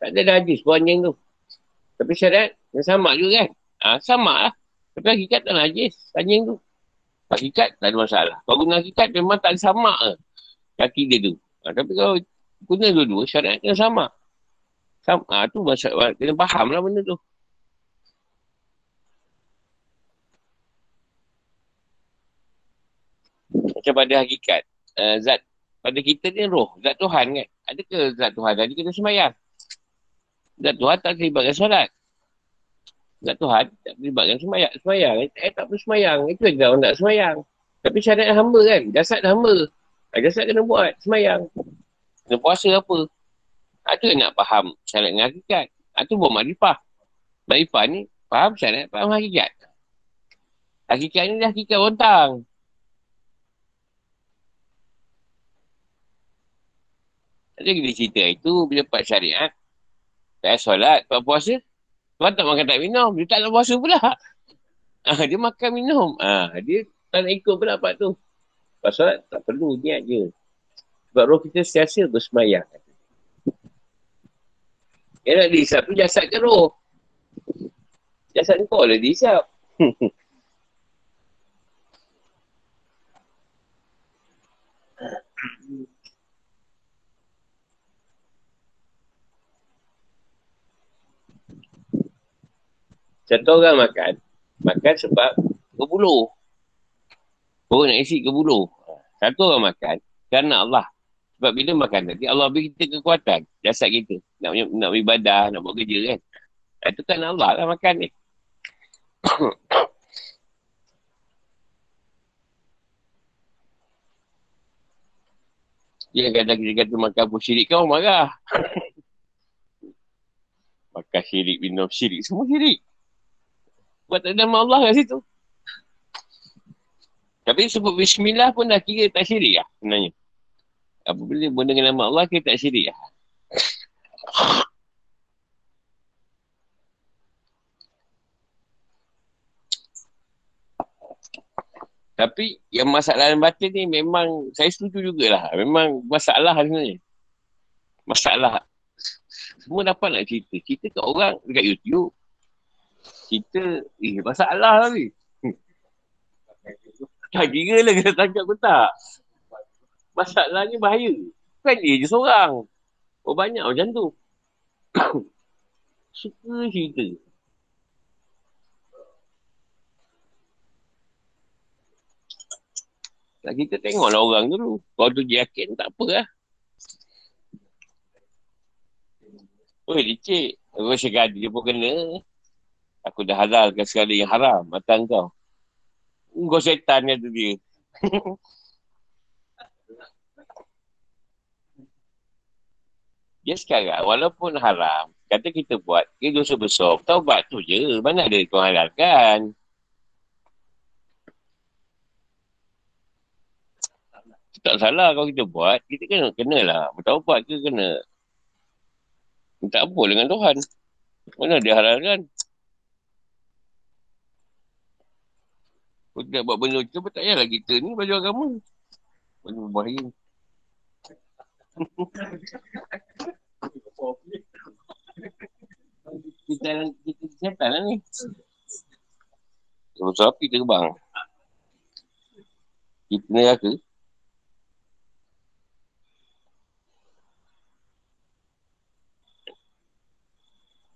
tak ada najis pun anjing tu. Tapi syariat, yang sama juga kan? Ha, sama lah. Tapi hakikat tak najis, anjing tu. Hakikat tak ada masalah. Kalau guna hakikat, memang tak ada sama ke kaki dia tu. Ha, tapi kalau guna dua-dua, syariat yang sama. Sama, ha, tu masalah. Kena faham lah benda tu. Macam pada hakikat. Uh, zat pada kita ni roh, zat Tuhan kan. Ada ke zat Tuhan tadi kita semayang? Zat Tuhan tak terlibatkan solat. Zat Tuhan tak terlibatkan semayang. Semayang, eh tak perlu semayang. Itu yang orang nak semayang. Tapi syariat hamba kan, jasad hamba. Ah, jasad kena buat, semayang. Kena puasa apa. Itu yang nak faham syariat dengan hakikat. Itu buat makrifah. Makrifah ni faham syariat, faham hakikat. Hakikat ni dah hakikat rontang. Ada kita cerita itu bila dapat syariat. Tak solat, tak puasa. Tuan tak makan tak minum. Dia tak nak puasa pula. <laughs> Ah, dia makan minum. Ah, dia tak nak ikut pula part tu. Lepas solat tak perlu niat je. Sebab roh kita siasa bersemayang. Yang nak dihisap tu jasad ke roh? Jasad kau lah dihisap. <laughs> Satu orang makan. Makan sebab berbuluh. Orang nak isi ke buluh. Satu orang makan. Kerana Allah. Sebab bila makan tadi, Allah beri kita kekuatan. Jasad kita. Nak, nak beribadah, nak buat kerja kan. Itu kan Allah lah makan ni. <coughs> Dia kata kita kata makan pun syirik kau marah. <laughs> makan syirik, minum syirik, semua syirik. Buat tak nama Allah kat situ. Tapi sebut bismillah pun dah kira tak syirik lah sebenarnya. Apabila benda dengan nama Allah kita tak syirik lah. Tapi yang masalah dalam batin ni memang saya setuju jugalah. Memang masalah sebenarnya. Masalah. Semua dapat nak cerita. Cerita kat orang dekat YouTube. Kita, eh masalah lah ni. <laughs> Tak kira lah kena tangkap ke tak. Masalahnya bahaya. Kan dia je seorang. Oh banyak macam tu. <coughs> Suka cerita. Tak kita tengoklah orang dulu. Kalau tu yakin tak apa lah. Oi, licik. Aku sekali dia pun kena. Aku dah halalkan sekali yang haram. Mata kau. Kau setan kata dia. <laughs> dia sekarang walaupun haram. Kata kita buat. Dia dosa besar. Taubat tu je. Mana ada kau halalkan. Tak salah kalau kita buat. Kita kena, kena lah. Bertaubat ke kena. Tak apa dengan Tuhan. Mana dia halalkan. Kalau tidak buat benda macam tak payahlah kita ni baju agama. Benda berbahaya. <laughs> kita kita setan lah ni. Kalau sapi terbang. Kita neraka.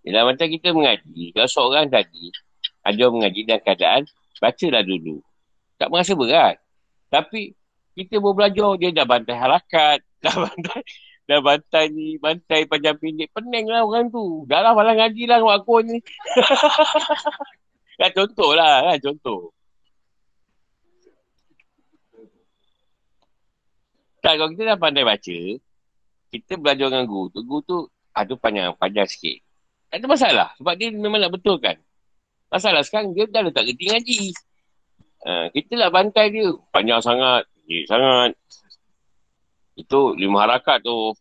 Dalam macam kita mengaji, kalau seorang tadi ada mengaji dalam keadaan Bacalah dulu. Tak merasa berat. Tapi kita baru belajar dia dah bantai harakat. <laughs> Dah bantai dah bantai ni, bantai panjang pendek. Pening lah orang tu. Dah lah malah ngaji lah dengan aku ni. <laughs> kan contoh lah kan contoh. Tak, kalau kita dah pandai baca, kita belajar dengan guru tu. Guru tu, aduh panjang, panjang sikit. Tak ada masalah. Sebab dia memang nak betulkan. Masalah sekarang dia dah tak kerti ngaji. Uh, kita lah bantai dia. Panjang sangat. Tinggi sangat. Itu lima harakat tu.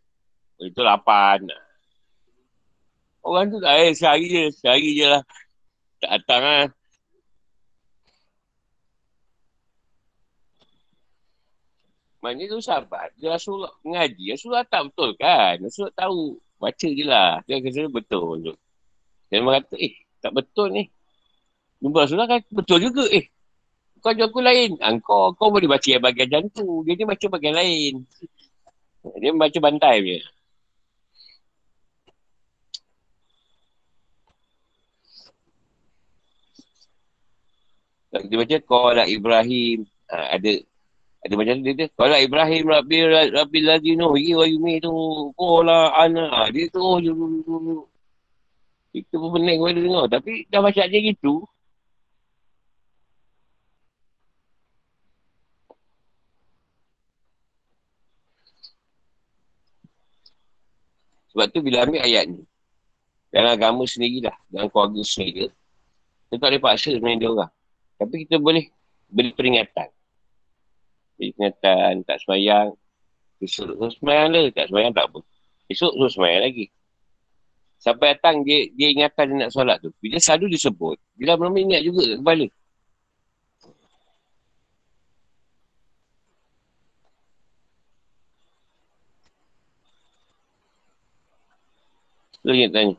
Itu lapan. Orang tu tak eh, sehari je. Sehari je lah. Tak datang lah. Maknanya tu sahabat. Dia Rasulullah mengaji. Rasulullah tak betul kan. Rasulullah tahu. Baca je lah. Dia kata betul. Dia memang kata eh tak betul ni. Jumpa Rasulullah kan betul juga. Eh, kau jauh aku lain. Ha, kau, kau boleh baca yang bagian jantung. Dia ni baca bagian lain. Dia baca bantai dia. Dia baca Qala Ibrahim. Ha, ada ada macam dia tu. Qala Ibrahim Rabbi Rabbi Lazino. Igi wa yumi tu. Qala ana. Ha, dia tu. Itu pun pening pada dengar. Tapi dah baca dia gitu. Sebab tu bila ambil ayat ni, dalam agama sendirilah, dalam keluarga sendiri, kita tak boleh paksa sebenarnya dia orang. Tapi kita boleh beri peringatan. Peringatan, tak semayang. Disuruh semayang lah, tak semayang tak apa. Esok terus semayang lagi. Sampai datang dia, dia ingatan dia nak solat tu. Bila selalu disebut, bila belum ingat juga kat kepala. Lagi tanya.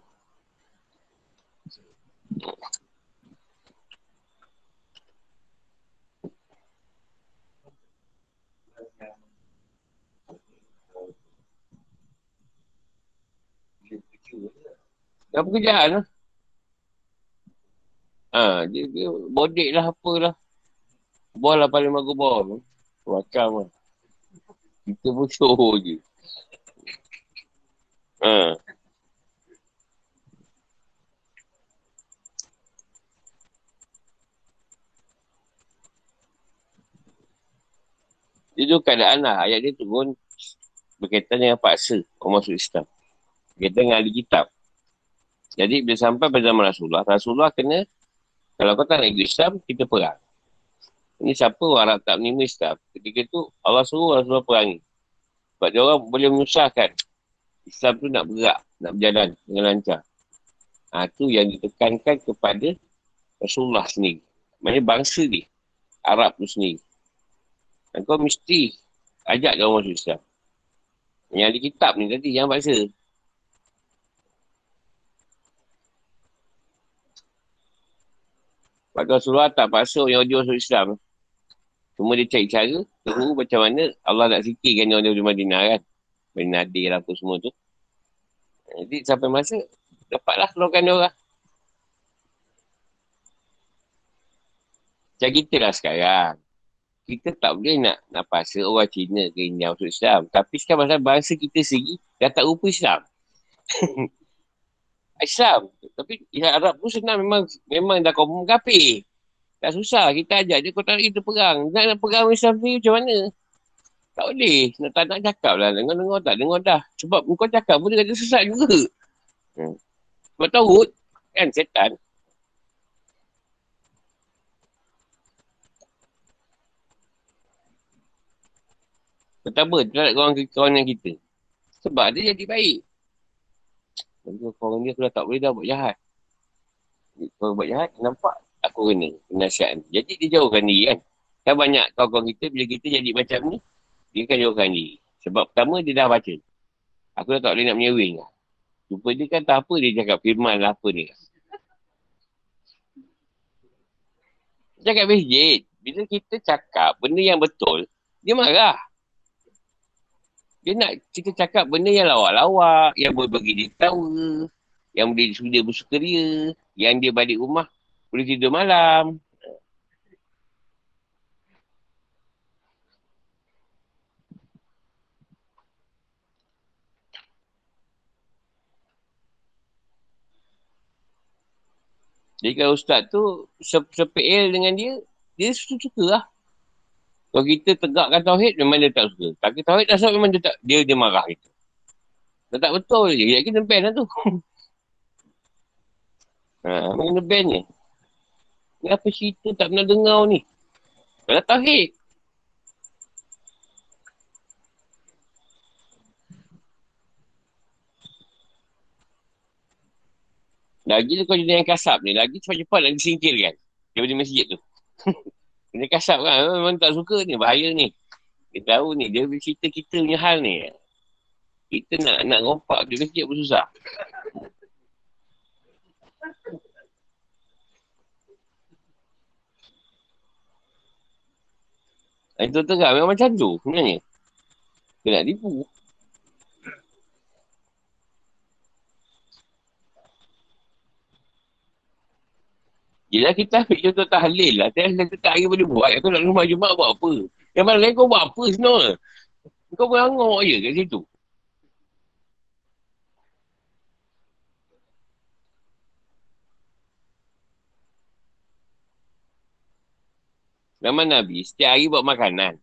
Apa kerjaan lah. Ha, dia, dia bodek lah apalah. Bol lah paling bagus bol. Macam lah. Kita pun show je. Ha. Itu keadaan lah. Ayat dia turun berkaitan dengan paksa orang masuk Islam. Berkaitan dengan ahli kitab. Jadi bila sampai pada zaman Rasulullah, Rasulullah kena, kalau kau tak nak ikut Islam, kita perang. Ini siapa orang tak menerima Islam? Ketika itu Allah suruh Rasulullah perangi. Sebab dia orang boleh menyusahkan. Islam tu nak bergerak, nak berjalan dengan lancar. Ha, tu yang ditekankan kepada Rasulullah sendiri. Maksudnya bangsa ni. Arab tu sendiri. Dan kau mesti ajak dia orang masuk Islam. Yang ada kitab ni tadi, yang baca. Sebab Rasulullah tak paksa yang dia masuk Islam. Cuma dia cari cara, tahu macam mana Allah nak sikirkan dia dari Madinah kan. Bin Nadir apa semua tu. Jadi sampai masa, dapatlah keluarkan orang. Macam kita lah sekarang kita tak boleh nak nak paksa orang Cina ke India masuk Islam. Tapi sekarang pasal bangsa kita sendiri dah tak rupa Islam. <laughs> Islam. Tapi Islam Arab pun senang memang memang dah kaum kafir. Tak susah. Kita ajak kau tak kita perang. Nak, nak perang Islam ni macam mana? Tak boleh. Nak tak nak cakap lah. Dengar-dengar tak. Dengar dah. Sebab kau cakap pun dia kata sesat juga. Hmm. Sebab tahu kan setan. Pertama, terhadap kawan-kawan kita. Sebab dia jadi baik. Kalau kawan dia kalau tak boleh dah buat jahat. Kalau buat jahat, nampak aku kena penasihat. Jadi dia jauhkan diri kan. Kan banyak kawan-kawan kita bila kita jadi macam ni, dia kan jauhkan diri. Sebab pertama dia dah baca. Aku dah tak boleh nak menyewing lah. Jumpa dia kan tak apa dia cakap firman lah apa ni. Cakap masjid. Bila kita cakap benda yang betul, dia marah. Dia nak kita cakap benda yang lawak-lawak, yang boleh bagi dia tahu, yang boleh dia bersuka dia, yang dia balik rumah boleh tidur malam. Jadi kalau ustaz tu sepel dengan dia, dia suka-suka lah. Kalau kita tegakkan tauhid, memang dia tak suka. Tapi tauhid tak suka, memang dia, tak, dia, dia marah kita. Dia tak betul je. Dia kena ban lah tu. <laughs> ha, kena ban je. Ni apa cerita tak pernah dengar ni? Kalau tauhid. Lagi tu kau jadi yang kasap ni. Lagi cepat-cepat nak disingkirkan. Daripada masjid tu. <laughs> Kena kasap kan. Memang tak suka ni. Bahaya ni. Dia tahu ni. Dia cerita kita punya hal ni. Kita nak nak rompak dia kecil pun susah. Itu tu kan memang macam tu sebenarnya. Dia nak tipu. Yelah kita ambil contoh tahlil lah. Tahlil tu tak hari boleh buat. Kau nak rumah Jumat buat apa? Yang mana lain kau buat apa sebenarnya? Kau berangok je kat situ. Nama Nabi setiap hari buat makanan.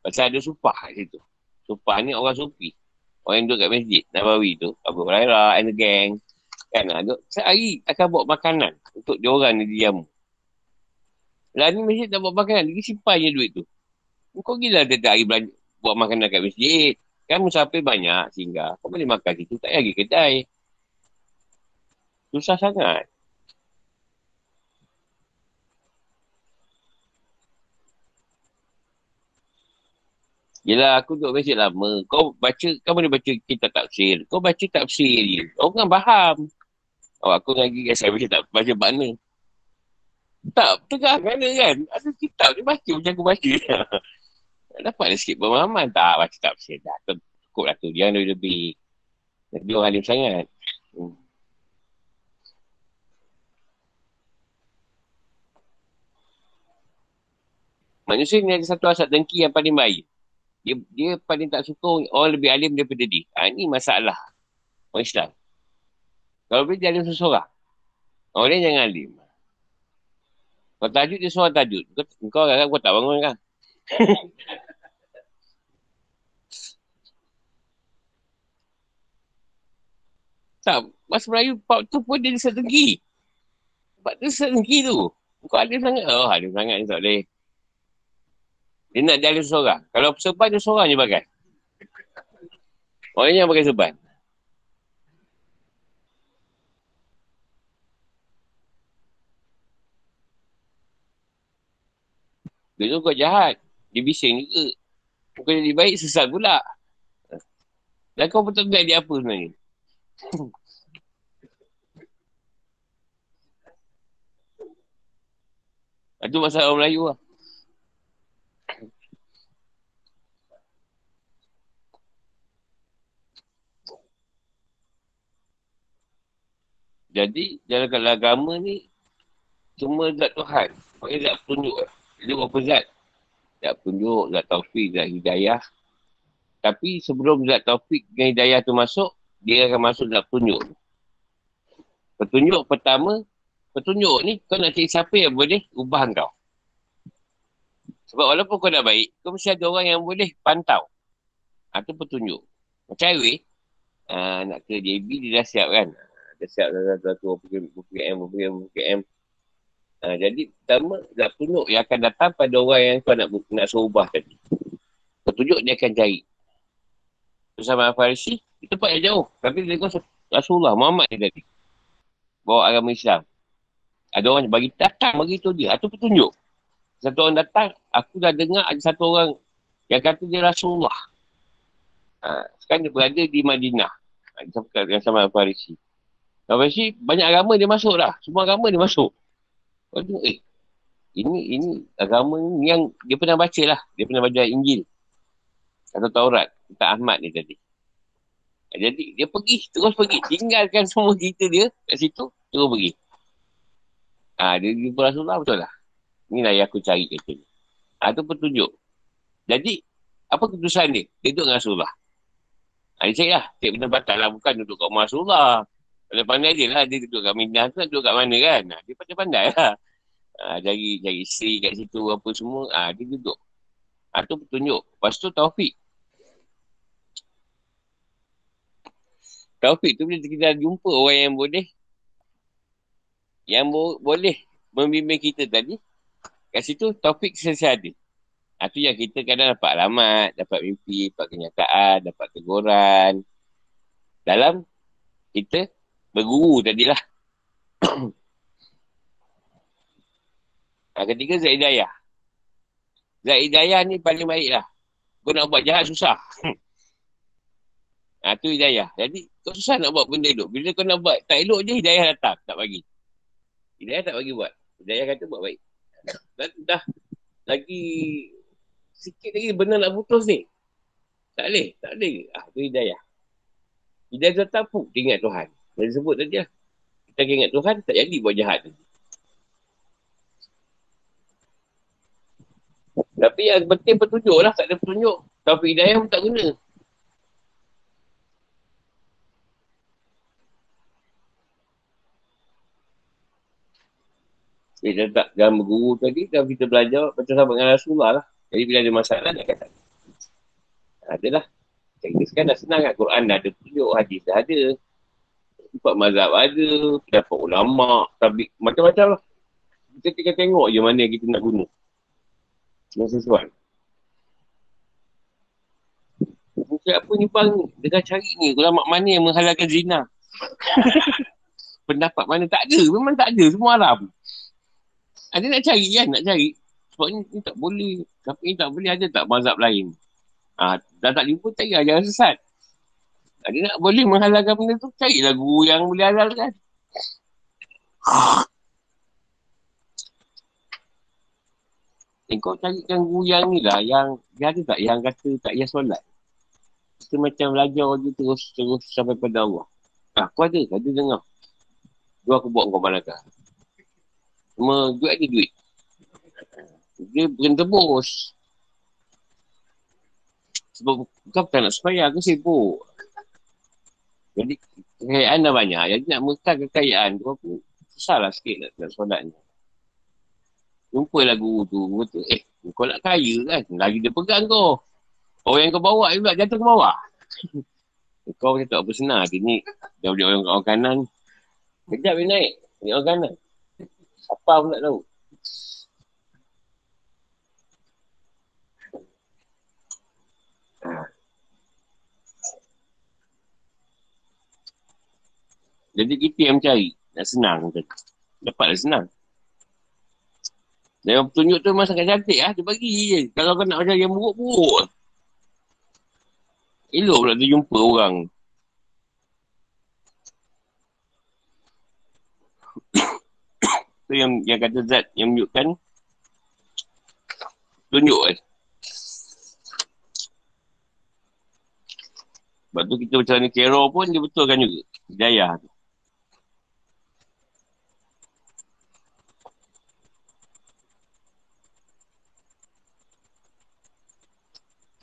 Pasal ada supah kat situ. Supah ni orang supi. Orang yang duduk kat masjid. Nabawi tu. Abu Hurairah and the gang. Kan ada sehari akan buat makanan untuk dia orang ni diam. Lah ni masjid tak buat makanan, dia simpan je duit tu. Kau gila dia tak hari belanja, buat makanan kat masjid. Kan musafir banyak singgah. Kau boleh makan situ. Tak payah pergi kedai. Susah sangat. Yelah aku duduk masjid lama. Kau baca, kau boleh baca kitab tafsir. Kau baca tafsir je. Kan faham. Oh, aku lagi kan saya baca tak baca mana. Tak, tengah mana kan? Ada kitab dia baca macam aku baca. <laughs> Dapat ada sikit pemahaman. Tak, baca tafsir dah. Cukup lah tu. Jangan lebih-lebih. Lebih orang alim sangat. Hmm. Manusia ni ada satu asap dengki yang paling baik dia, dia paling tak suka orang lebih alim daripada dia. Ha, ini masalah orang Islam. Kalau boleh dia alim seseorang. Orang lain jangan alim. Kau tajuk dia seorang tajuk. Kau, kau agak kau tak bangun kan? <laughs> tak, Mas Melayu Pak tu pun dia setenggi. Sebab tu setenggi tu. Kau alim sangat. Oh, alim sangat ni tak boleh. Dia nak jalan seorang. Kalau seban, dia seorang je pakai. Orang yang pakai seban. Dia tu kau jahat. Dia bising juga. Bukan jadi baik, sesat pula. Dan kau pun tak dia apa sebenarnya. <coughs> Itu masalah orang Melayu lah. Jadi dalam agama ni cuma zat Tuhan. Maksudnya zat petunjuk lah. Dia berapa zat? Zat petunjuk, zat taufik, zat hidayah. Tapi sebelum zat taufik dan hidayah tu masuk, dia akan masuk zat petunjuk. Petunjuk pertama, petunjuk ni kau nak cari siapa yang boleh ubah kau. Sebab walaupun kau dah baik, kau mesti ada orang yang boleh pantau. Itu ha, petunjuk. Macam uh, nak ke JB, dia dah siap kan dah siap dah satu berapa km, berapa km, berapa km. Ha, jadi pertama nak tunjuk yang akan datang pada orang yang kau nak, nak suruh ubah tadi. Petunjuk dia akan cari. Bersama Farisi, itu tempat yang jauh. Tapi dia kata Rasulullah Muhammad ni tadi. Bawa agama Islam. Ada orang bagi datang bagi tu dia. Itu petunjuk. Satu orang datang, aku dah dengar ada satu orang yang kata dia Rasulullah. Ha, sekarang dia berada di Madinah. Ha, dia sama Farisi. Habis banyak agama dia masuk dah. Semua agama dia masuk. Kau tengok, eh. Ini, ini agama ni yang dia pernah baca lah. Dia pernah baca Injil. Atau Taurat. Tentang Ahmad ni tadi. Jadi dia pergi, terus pergi. Tinggalkan <laughs> semua cerita dia kat situ, terus pergi. Ha, dia jumpa Rasulullah betul lah. Inilah yang aku cari kata ni. Ha, tu petunjuk. Jadi, apa keputusan dia? Dia duduk dengan Rasulullah. Ha, dia cakap lah, cik benar batal lah. Bukan duduk kat Rasulullah. Kalau pandai dia lah, dia duduk kat Minah tu, duduk kat mana kan? Ha, dia pandai-pandai lah. Ha, cari, cari isteri kat situ, apa semua. Ha, dia duduk. Ha, tu petunjuk. Lepas tu Taufik. Taufik tu bila kita jumpa orang yang boleh yang bo- boleh membimbing kita tadi kat situ Taufik selesai ada. Ha, tu yang kita kadang dapat alamat, dapat mimpi, dapat kenyataan, dapat teguran. Dalam kita berguru tadilah. <coughs> Yang ketiga, Zaid Hidayah. Zaid Hidayah ni paling baik lah. Kau nak buat jahat, susah. <coughs> ha, tu Hidayah. Jadi, kau susah nak buat benda elok. Bila kau nak buat tak elok je, Hidayah datang. Tak bagi. Hidayah tak bagi buat. Hidayah kata buat baik. Dah, dah lagi sikit lagi benar nak putus ni. Tak boleh. Tak boleh. Ah, tu Hidayah. Hidayah datang pun, ingat Tuhan. Saya sebut tadi lah. Kita ingat Tuhan, tak jadi buat jahat. Tapi yang penting petunjuk lah. Tak ada petunjuk. Tapi hidayah pun tak guna. Kita tak dalam guru tadi, kalau kita belajar macam sama dengan Rasulullah lah. Jadi bila ada masalah, dia kata. Adalah. Kita sekarang dah senang kan. Quran dah ada petunjuk, hadis dah ada. Empat mazhab ada, pendapat ulama, tabik, macam-macam lah. Kita tinggal tengok je mana yang kita nak guna. Yang sesuai. Siapa ni bang? Dia cari ni. Ulama mana yang menghalalkan zina? <laughs> Pendapat mana tak ada. Memang tak ada. Semua haram. Ada nak cari kan? Nak cari. Sebab ni, ni tak boleh. Tapi ni tak boleh. Ada tak mazhab lain? Ha, dah tak jumpa, cari ajaran sesat. Ada nak boleh menghalalkan benda tu, carilah guru yang boleh halalkan. Eh, kau carikan guru yang ni lah, yang dia ada tak yang kata tak payah solat. Kita macam belajar je terus, terus sampai pada Allah. Ha, aku ada, ada dengar. Dua aku buat kau malakah. Cuma duit ada duit. Dia berentebus. Sebab kau tak nak supaya aku sibuk. Jadi kekayaan dah banyak. Jadi nak mekar kekayaan tu aku susah lah sikit nak, nak solat ni. Jumpa lah guru tu. Guru tu eh kau nak kaya kan. Lagi dia pegang kau. Orang yang kau bawa juga jatuh ke bawah. <laughs> kau macam tak senang. Dia ni dah boleh orang, orang kanan. Kejap dia naik. Ni orang kanan. Siapa pun tak tahu. Jadi kita yang mencari. Nak senang. Dapatlah senang. Dan yang petunjuk tu memang sangat cantik lah. Dia bagi je. Kalau kau nak macam yang buruk-buruk. Elok pula tu jumpa orang. <coughs> tu yang yang kata zat yang menunjukkan tunjuk eh. Sebab tu kita macam ni kero pun dia betulkan juga. Hidayah tu.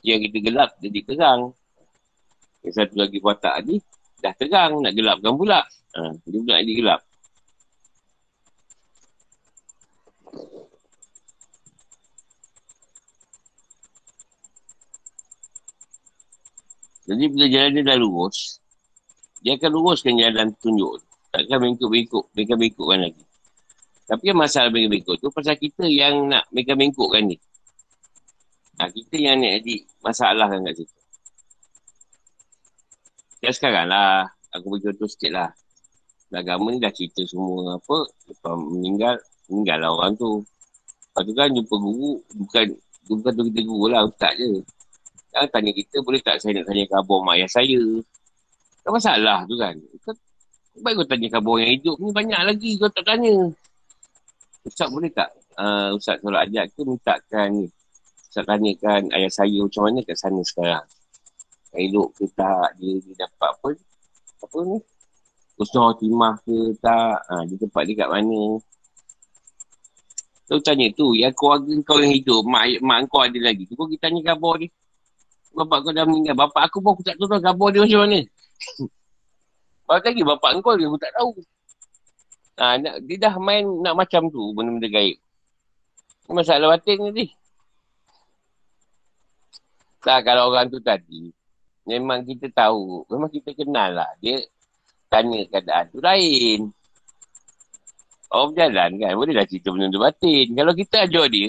Yang kita gelap jadi terang. Yang satu lagi watak ni dah terang nak gelapkan pula. Ha, dia pula jadi gelap. Jadi bila jalan dia dah lurus, dia akan luruskan jalan tunjuk. Takkan mengikut-mengikut, mereka mengikutkan lagi. Tapi yang masalah mereka mengikut tu pasal kita yang nak mereka mengikutkan ni. Ha, kita yang ni jadi masalah kan kat situ. Ya sekarang lah, aku bagi contoh sikit lah. Agama ni dah cerita semua apa, lepas meninggal, meninggal lah orang tu. Lepas tu kan jumpa guru, bukan bukan tu kita guru lah, ustaz je. Jangan tanya kita, boleh tak saya nak tanya khabar mak ayah saya? Kan masalah tu kan. Kau, baik kau tanya khabar yang hidup ni banyak lagi kau tak tanya. Ustaz boleh tak? Uh, ustaz solat ajak ke mintakan ni tanyakan ayah saya macam mana kat sana sekarang. Elok ke tak, dia, dia dapat apa, apa ni, Usnah timah ke tak, ha, dia tempat dia kat mana. Tu tanya tu, yang keluarga kau yang hidup, mak, mak kau ada lagi. Kau kita tanya khabar dia. Bapak kau dah meninggal. Bapak aku pun aku tak tahu khabar dia macam mana. <laughs> Bapak lagi bapak kau dia aku tak tahu. Ha, nak, dia dah main nak macam tu, benda-benda gaib. Masalah batin ni. Tak, kalau orang tu tadi, memang kita tahu, memang kita kenal lah. Dia tanya keadaan tu lain. Orang berjalan kan, bolehlah cerita benda tu batin. Kalau kita ajar dia,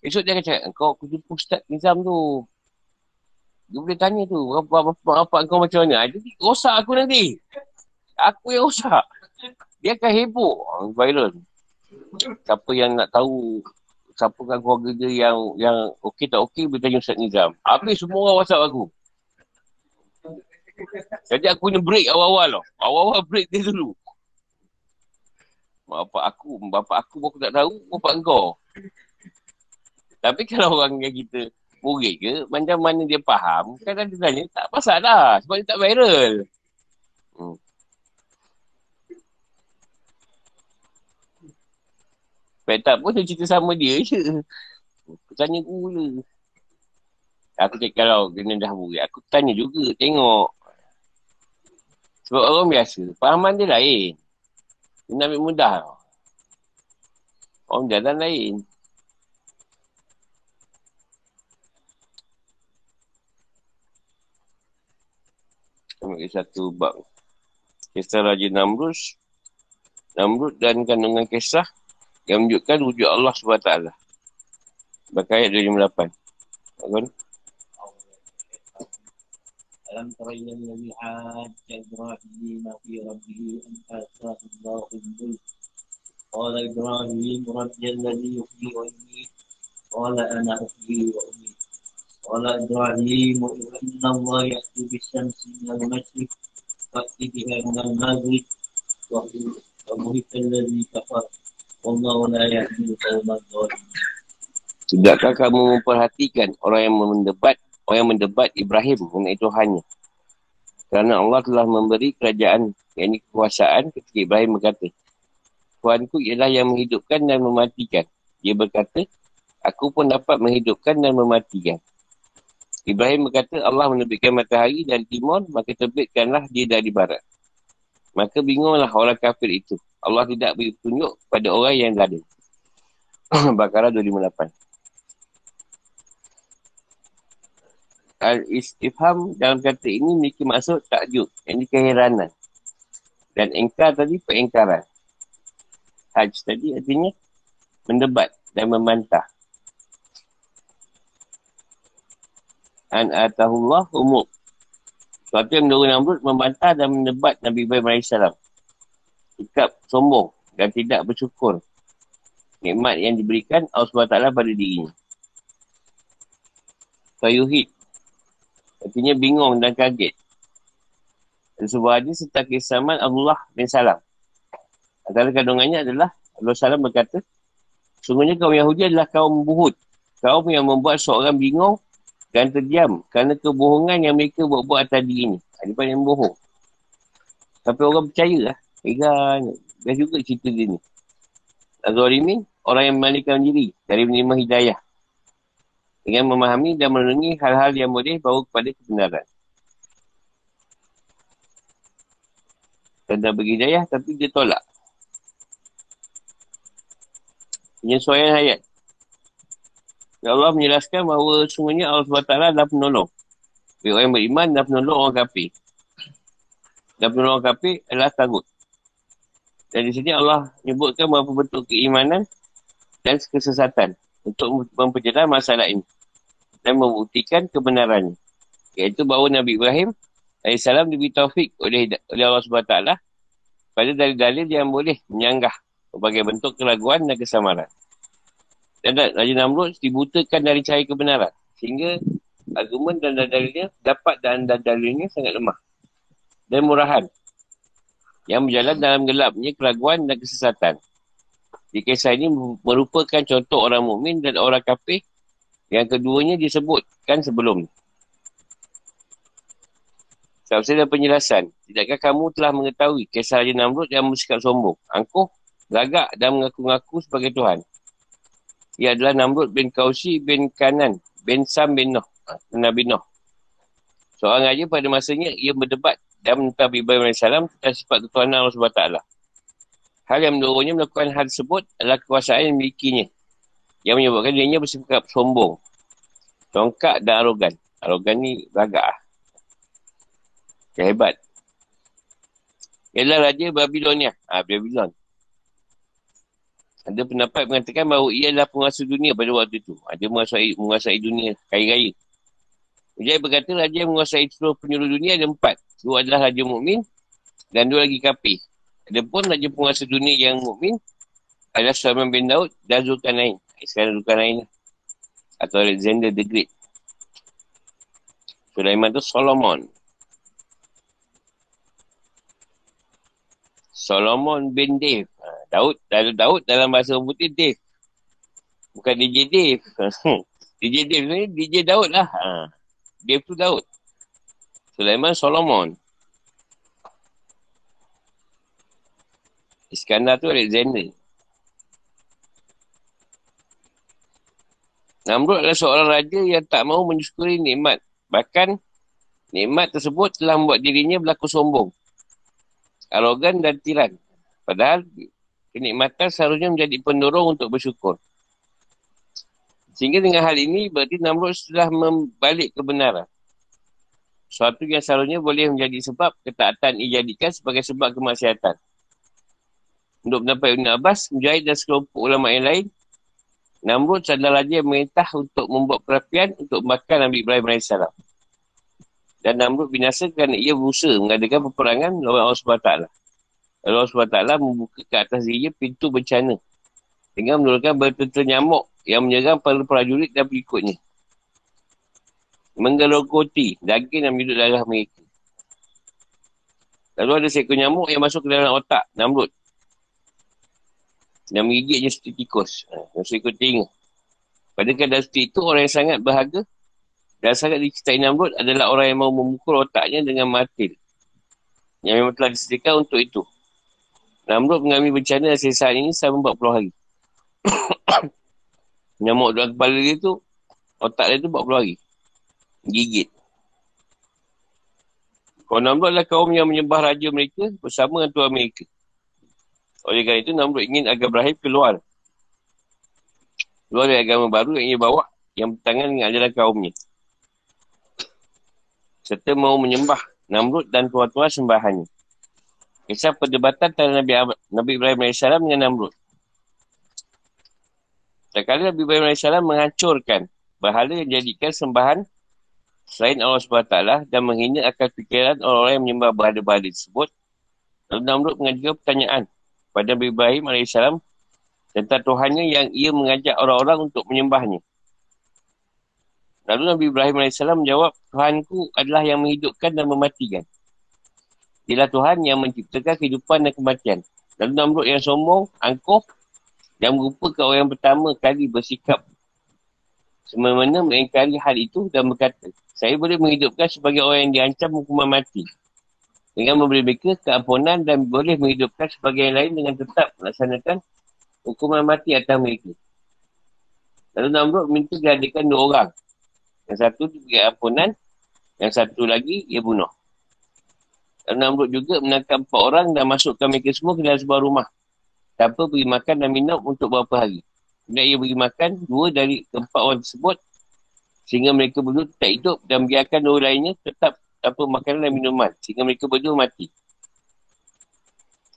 esok dia akan cakap, kau aku jumpa Ustaz Nizam tu. Dia boleh tanya tu, apa kau macam mana? Jadi rosak aku nanti. Aku yang rosak. Dia akan heboh viral. Siapa yang nak tahu siapa kan keluarga dia yang yang okey tak okey boleh tanya Ustaz Nizam. Habis semua orang WhatsApp aku. Jadi aku punya break awal-awal tau. Awal-awal break dia dulu. Bapak aku, bapak aku pun aku tak tahu, bapak kau. Tapi <laughs> kalau orang yang kita murid ke, macam mana dia faham, kan dia tanya, tak pasal lah. Sebab dia tak viral. Hmm. Baik tak pun cerita sama dia je. Tanya guru. Aku cakap kalau kena dah murid, aku tanya juga, tengok. Sebab orang biasa, fahaman dia lain. Dia nak ambil mudah. Orang jalan lain. Ambil satu bab. Kisah Raja Namrus. Namrud dan kandungan kisah yang menunjukkan wujud Allah SWT. Bakai ayat 28. Apa ألم تر إلى الذي حاج إبراهيم في ربه أن آتاه الله الملك قال إبراهيم ربي الذي يحيي ويميت قال أنا أحيي وأميت قال إبراهيم إن الله يأتي بالشمس من المشرق فأتي بها من المغرب وبهت الذي كفر Allah. Tidakkah kamu memperhatikan orang yang mendebat orang yang mendebat Ibrahim mengenai Tuhannya? Kerana Allah telah memberi kerajaan, yakni kekuasaan ketika Ibrahim berkata, Tuhanku ialah yang menghidupkan dan mematikan. Dia berkata, aku pun dapat menghidupkan dan mematikan. Ibrahim berkata, Allah menerbitkan matahari dan timur, maka terbitkanlah dia dari barat. Maka bingunglah orang kafir itu. Allah tidak beri tunjuk pada orang yang gaduh. <coughs> Bakara 258. Al-istifham dalam kata ini memiliki maksud takjub. Yang ini keheranan. Dan engkar tadi pengingkaran. Haj tadi artinya mendebat dan membantah. An atahullah umum. Suatu yang mendorong Namrud membantah dan mendebat Nabi Ibrahim AS. Sikap sombong dan tidak bersyukur. Nikmat yang diberikan Allah SWT pada dirinya. Fayuhid Artinya bingung dan kaget. Dan sebuah hadis serta kisaman Allah bin Salam. Antara kandungannya adalah Allah Salam berkata, Sungguhnya kaum Yahudi adalah kaum buhut. Kaum yang membuat seorang bingung dan terdiam kerana kebohongan yang mereka buat-buat atas diri ini. Yang bohong. Tapi orang percaya lah. Heran. Dah juga cerita dia ni. Azorimin, orang yang memalikan diri dari menerima hidayah dengan memahami dan merenungi hal-hal yang boleh bawa kepada kebenaran. Dan dah bagi daya tapi dia tolak. Penyesuaian ayat. Ya Allah menjelaskan bahawa semuanya Allah SWT adalah penolong. Bagi orang yang beriman dan penolong orang kafir. Dan penolong orang kafir adalah tagut. Dan di sini Allah menyebutkan beberapa bentuk keimanan dan kesesatan untuk memperjelas masalah ini dan membuktikan kebenarannya. Iaitu bahawa Nabi Ibrahim AS diberi taufik oleh, oleh Allah SWT pada dalil-dalil yang boleh menyanggah berbagai bentuk keraguan dan kesamaran. Dan Raja Namrud dibutakan dari cahaya kebenaran. Sehingga argumen dan dalilnya dapat dan dalilnya sangat lemah. Dan murahan. Yang berjalan dalam gelapnya keraguan dan kesesatan. Di kisah ini merupakan contoh orang mukmin dan orang kafir yang keduanya disebutkan sebelum. Sebab dan penjelasan. Tidakkah kamu telah mengetahui kisah Raja Namrud yang bersikap sombong, angkuh, lagak dan mengaku-ngaku sebagai Tuhan. Ia adalah Namrud bin Kausi bin Kanan bin Sam bin Noh. Nabi Noh. Seorang raja pada masanya ia berdebat dan menentang Ibrahim AS tentang sifat ketuhanan Allah SWT. Hal yang mendorongnya melakukan hal tersebut adalah kekuasaan yang memilikinya yang menyebabkan dirinya bersikap sombong. Tongkak dan arogan. Arogan ni beragak lah. Hebat. Ialah Raja Babilonia. Ah ha, Babylon. Ada pendapat mengatakan bahawa ia adalah penguasa dunia pada waktu itu. Ada menguasai, menguasai dunia kaya Ujai berkata Raja yang menguasai seluruh penyuluh dunia ada empat. Dua adalah Raja Mukmin dan dua lagi kafir. Ada pun Raja penguasa dunia yang mukmin adalah Sulaiman bin Daud dan Zulkarnain. Sekarang bukan lain Atau Alexander the Great. Sulaiman tu Solomon. Solomon bin Dave. Ha, Daud, Daud, Daud dalam bahasa orang putih Dave. Bukan DJ Dave. <laughs> DJ Dave ni DJ Daud lah. Ha. Dave tu Daud. Sulaiman Solomon. Iskandar tu Alexander. Namrud adalah seorang raja yang tak mahu menyukuri nikmat. Bahkan, nikmat tersebut telah membuat dirinya berlaku sombong. Arogan dan tiran. Padahal, kenikmatan seharusnya menjadi pendorong untuk bersyukur. Sehingga dengan hal ini, berarti Namrud telah membalik kebenaran. Suatu yang seharusnya boleh menjadi sebab ketaatan dijadikan sebagai sebab kemaksiatan. Untuk mendapat Ibn Abbas, Mujahid dan sekelompok ulama yang lain, Namrud adalah raja yang merintah untuk membuat perapian untuk makan Nabi Ibrahim AS. Dan Namrud binasa kerana ia berusaha mengadakan peperangan lawan Allah SWT. Allah SWT membuka ke atas dirinya pintu bencana. Dengan menurunkan bertentera nyamuk yang menyerang para prajurit dan pengikutnya. Menggerokoti daging dan minum darah mereka. Lalu ada seekor nyamuk yang masuk ke dalam otak Namrud. Yang menggigitnya seperti tikus. Ha, seekor telinga. Pada keadaan seperti itu, orang yang sangat berharga dan sangat dicintai Namrud adalah orang yang mau memukul otaknya dengan matil. Yang memang telah disediakan untuk itu. Namrud mengalami bencana dan sesat ini selama 40 hari. <coughs> Nyamuk dalam kepala dia tu, otak dia tu 40 hari. Gigit. Kalau Namrud adalah kaum yang menyembah raja mereka bersama dengan Tuhan mereka. Oleh kerana itu, Namrud ingin agar Ibrahim keluar. Keluar dari agama baru yang ia bawa yang bertangan dengan ajaran kaumnya serta mau menyembah Namrud dan tuan-tuan sembahannya. Kisah perdebatan antara Nabi, Nabi Ibrahim AS dengan Namrud. Sekali Nabi Ibrahim AS menghancurkan berhala yang dijadikan sembahan selain Allah SWT dan menghina akal fikiran orang-orang yang menyembah berhala-berhala tersebut. Lalu Namrud mengajukan pertanyaan kepada Nabi Ibrahim AS tentang Tuhannya yang ia mengajak orang-orang untuk menyembahnya. Lalu Nabi Ibrahim AS menjawab, Tuhanku adalah yang menghidupkan dan mematikan. Ialah Tuhan yang menciptakan kehidupan dan kematian. Lalu Namrud yang sombong, angkuh, yang merupakan orang yang pertama kali bersikap semena-mena mengingkari hal itu dan berkata, saya boleh menghidupkan sebagai orang yang diancam hukuman mati. Dengan memberi mereka keampunan dan boleh menghidupkan sebagai yang lain dengan tetap melaksanakan hukuman mati atas mereka. Lalu Namrud minta dihadirkan dua orang yang satu diberi ampunan. Yang satu lagi, ia bunuh. Dan Namrud juga menangkap empat orang dan masukkan mereka semua ke dalam sebuah rumah. Tanpa beri makan dan minum untuk beberapa hari. Kemudian ia beri makan dua dari keempat orang tersebut. Sehingga mereka berdua tetap hidup dan biarkan dua lainnya tetap tanpa makanan dan minuman. Sehingga mereka berdua mati.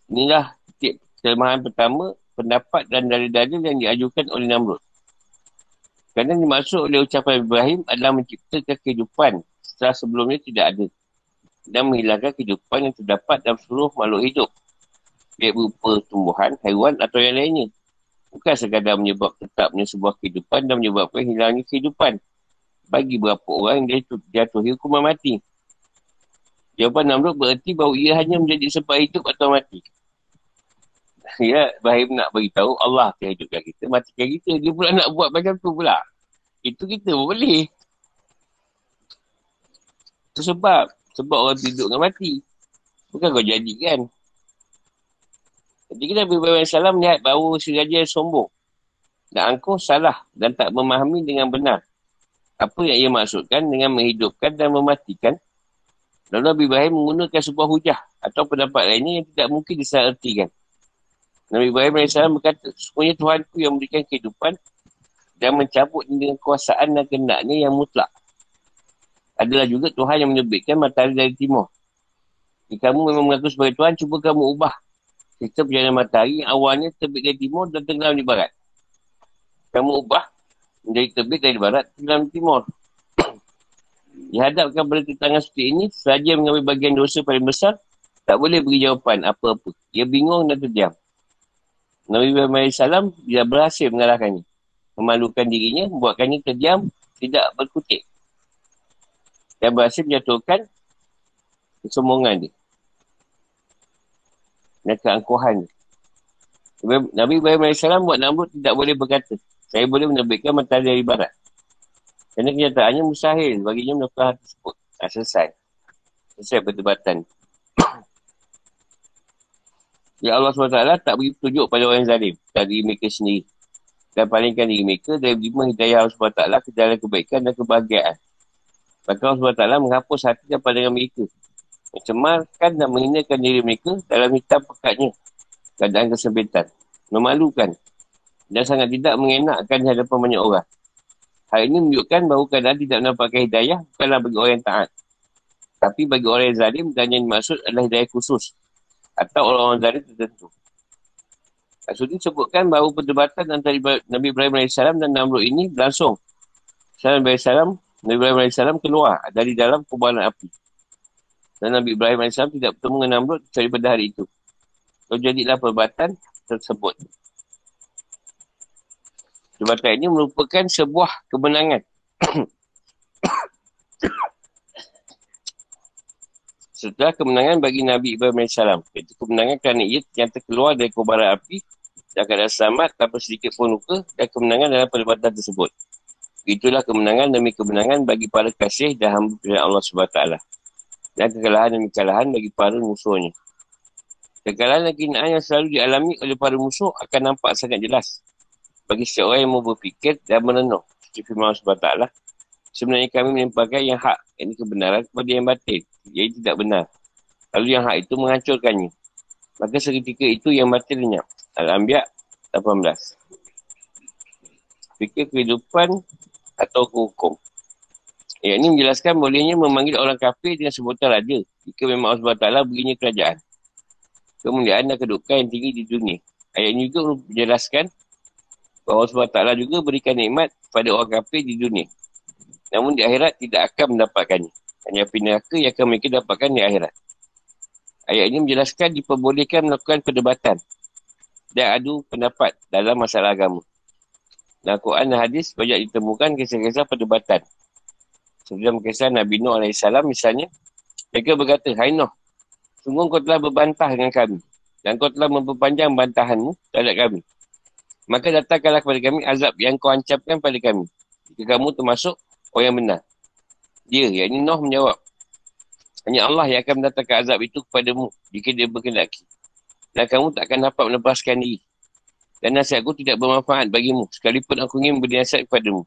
Inilah titik kelemahan pertama, pendapat dan dalil-dalil yang diajukan oleh Namrud. Kerana dimaksud oleh ucapan Ibrahim adalah menciptakan kehidupan setelah sebelumnya tidak ada. Dan menghilangkan kehidupan yang terdapat dalam seluruh makhluk hidup. Baik berupa tumbuhan, haiwan atau yang lainnya. Bukan sekadar menyebab tetapnya sebuah kehidupan dan menyebabkan hilangnya kehidupan. Bagi beberapa orang yang jatuhi hukuman mati. Jawapan Namrud berarti bahawa ia hanya menjadi sebab hidup atau mati. <laughs> Ya, Ibrahim nak beritahu Allah akan hidupkan kita, matikan kita. Dia pula nak buat macam tu pula. Itu kita pun boleh. Itu sebab. Sebab orang hidup dengan mati. Bukan kau jadikan. Kita Nabi Ibrahim Salam melihat bahawa si raja sombong. Dan angkuh salah dan tak memahami dengan benar. Apa yang ia maksudkan dengan menghidupkan dan mematikan. Lalu Nabi Ibrahim menggunakan sebuah hujah atau pendapat lainnya yang tidak mungkin disalahartikan. Nabi Ibrahim AS berkata, semuanya Tuhan ku yang memberikan kehidupan dan mencabut dengan kuasaan dan kendaknya yang mutlak. Adalah juga Tuhan yang menerbitkan matahari dari timur. Jika kamu memang mengaku sebagai Tuhan, cuba kamu ubah sistem perjalanan matahari yang awalnya terbit dari timur dan tenggelam di barat. Kamu ubah menjadi terbit dari barat, tenggelam di timur. <clears throat> Dihadapkan pada tantangan seperti ini, sahaja mengambil bagian dosa paling besar, tak boleh beri jawapan apa-apa. Ia bingung dan terdiam. Nabi Ibrahim AS dia berhasil mengalahkannya. Memalukan dirinya, membuatkannya terdiam, tidak berkutik. Dan berhasil menjatuhkan kesombongan dia. Dan keangkuhan. Nabi Ibrahim AS buat Namrud tidak boleh berkata, saya boleh menerbitkan matahari dari barat. Kerana kenyataannya mustahil baginya menukar hati tersebut. Dah selesai. Selesai perdebatan. <clears throat> Ya Allah SWT tak beri petunjuk pada orang zalim dari mereka sendiri. Dan palingkan diri mereka dari lima hidayah Allah SWT ke dalam kebaikan dan kebahagiaan. Maka Allah SWT menghapus hati dan pandangan mereka. Mencemarkan dan menghinakan diri mereka dalam hitam pekatnya. Keadaan kesempitan. Memalukan. Dan sangat tidak mengenakkan hadapan banyak orang. Hal ini menunjukkan bahawa keadaan tidak mendapatkan hidayah bukanlah bagi orang yang taat. Tapi bagi orang yang zalim dan yang dimaksud adalah hidayah khusus atau orang-orang zalim tertentu. Maksudnya sebutkan bahawa perdebatan antara Nabi Ibrahim AS dan Namrud ini berlangsung. Salam Nabi Ibrahim AS keluar dari dalam kubaran api. Dan Nabi Ibrahim AS tidak bertemu dengan Namrud kecuali pada hari itu. Lalu jadilah perbuatan tersebut. Perbuatan ini merupakan sebuah kemenangan. <coughs> Setelah kemenangan bagi Nabi Ibrahim AS. Itu kemenangan kerana ia ternyata keluar dari kubaran api dan keadaan selamat tanpa sedikit pun luka dan kemenangan dalam perbuatan tersebut. Itulah kemenangan demi kemenangan bagi para kasih dan hamba Allah SWT. Dan kekalahan demi kekalahan bagi para musuhnya. Kekalahan dan kinaan yang selalu dialami oleh para musuh akan nampak sangat jelas. Bagi setiap orang yang mau berfikir dan merenung. Seperti firman SWT. Sebenarnya kami menimpakan yang hak, yang kebenaran kepada yang batin. Jadi tidak benar. Lalu yang hak itu menghancurkannya. Maka seketika itu yang batin lenyap. Al-Anbiya 18. Fikir kehidupan atau hukum. Ayat ini menjelaskan bolehnya memanggil orang kafir dengan sebutan raja jika memang Allah SWT begini kerajaan. Kemuliaan dan kedudukan yang tinggi di dunia. Ayat ini juga menjelaskan bahawa Allah SWT juga berikan nikmat pada orang kafir di dunia. Namun di akhirat tidak akan mendapatkannya. Hanya api neraka yang akan mereka dapatkan di akhirat. Ayat ini menjelaskan diperbolehkan melakukan perdebatan dan adu pendapat dalam masalah agama. Dalam Quran dan hadis banyak ditemukan kisah-kisah perdebatan. Sebelum kisah Nabi Nuh AS misalnya, mereka berkata, Hai Nuh, sungguh kau telah berbantah dengan kami dan kau telah memperpanjang bantahanmu terhadap kami. Maka datangkanlah kepada kami azab yang kau ancapkan pada kami. Jika kamu termasuk orang yang benar. Dia, yang ini Nuh menjawab, hanya Allah yang akan mendatangkan azab itu kepadamu jika dia berkendaki. Dan kamu tak akan dapat melepaskan diri dan nasihatku tidak bermanfaat bagimu sekalipun aku ingin beri nasihat kepadamu.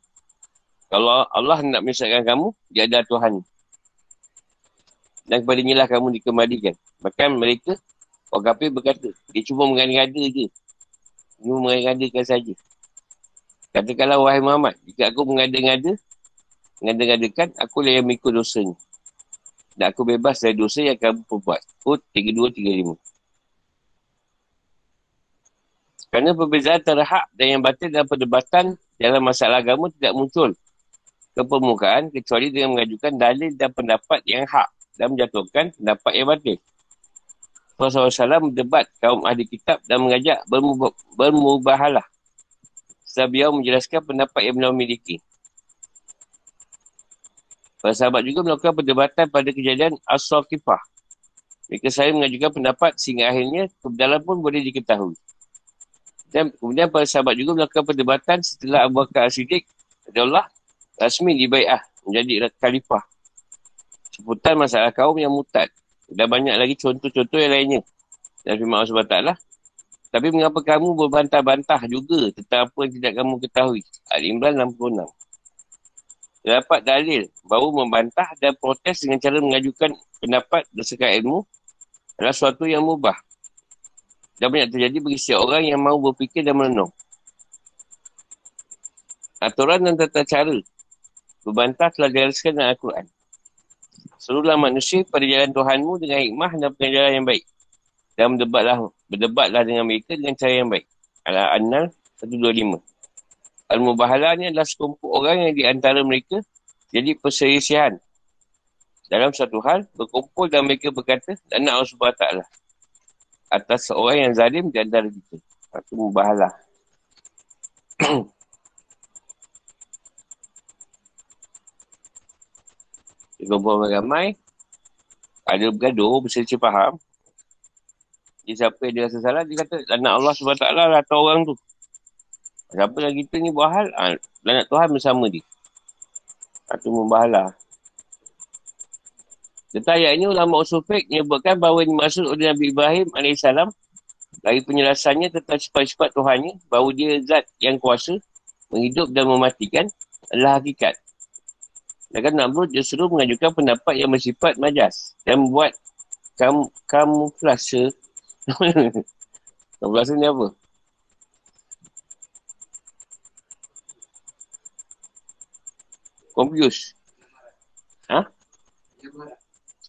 Kalau Allah nak menyesatkan kamu, dia ada Tuhan. Dan kepada lah kamu dikembalikan. Bahkan mereka, orang kafir berkata, dia cuma mengada-ngada je. Cuma mengada-ngadakan saja. Katakanlah, wahai Muhammad, jika aku mengada-ngada, mengada-ngadakan, aku lah yang mengikut dosanya. Dan aku bebas dari dosa yang kamu perbuat. Kut 3235. Kerana perbezaan antara hak dan yang batil dalam perdebatan dalam masalah agama tidak muncul ke permukaan kecuali dengan mengajukan dalil dan pendapat yang hak dan menjatuhkan pendapat yang batil. Rasulullah SAW berdebat kaum ahli kitab dan mengajak bermubahalah. Setelah beliau menjelaskan pendapat yang beliau miliki. Para sahabat juga melakukan perdebatan pada kejadian As-Sawkifah. Mereka saya mengajukan pendapat sehingga akhirnya kebenaran pun boleh diketahui. Dan kemudian para sahabat juga melakukan perdebatan setelah Abu Bakar As-Siddiq Allah rasmi dibaiah menjadi khalifah. Seputar masalah kaum yang mutad. Dan banyak lagi contoh-contoh yang lainnya. Dan firman Allah SWT. Tapi mengapa kamu berbantah-bantah juga tentang apa yang tidak kamu ketahui? Al-Imran 66. Dapat dalil bahawa membantah dan protes dengan cara mengajukan pendapat berdasarkan ilmu adalah suatu yang mubah dan banyak terjadi bagi setiap orang yang mahu berfikir dan merenung. Aturan dan tata cara berbantah telah dihariskan dalam Al-Quran. Seluruhlah manusia pada jalan Tuhanmu dengan hikmah dan pengajaran yang baik. Dan berdebatlah, berdebatlah dengan mereka dengan cara yang baik. Al-Annal 125. Al-Mubahala ni adalah sekumpul orang yang di antara mereka jadi perselisihan. Dalam satu hal, berkumpul dan mereka berkata, dan Allah SWT atas seorang yang zalim di antara kita. Itu mubahalah. <clears throat> Dia kumpul ramai. Ada bergaduh, berselisih faham. Dia siapa yang dia rasa salah, dia kata, anak Allah SWT lah atau orang tu. Siapa yang kita ni buat hal, ha, anak Tuhan bersama dia. Itu mubahalah. Tentang ayat ini ulama usul fiqh menyebutkan bahawa ini maksud oleh Nabi Ibrahim AS dari penjelasannya tentang sifat-sifat Tuhannya bahawa dia zat yang kuasa menghidup dan mematikan adalah hakikat. Dan Namrud justru mengajukan pendapat yang bersifat majas dan membuat kam kamuflase. <laughs> kamuflase ni apa? Confuse. Ha?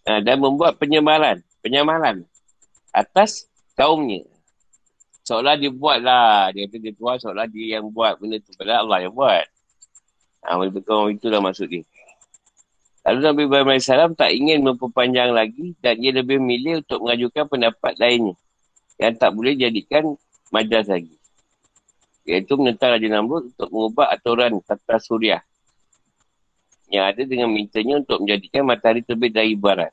uh, dan membuat penyemaran, penyamaran atas kaumnya. Seolah dia buat lah. Dia kata dia tuan seolah dia yang buat benda tu. Padahal Allah yang buat. Ha, itu itulah maksud dia. Lalu Nabi Ibrahim AS tak ingin memperpanjang lagi dan ia lebih memilih untuk mengajukan pendapat lainnya yang tak boleh jadikan majas lagi. Iaitu menentang Raja Namrud untuk mengubah aturan tata suria yang ada dengan mintanya untuk menjadikan matahari terbit dari barat.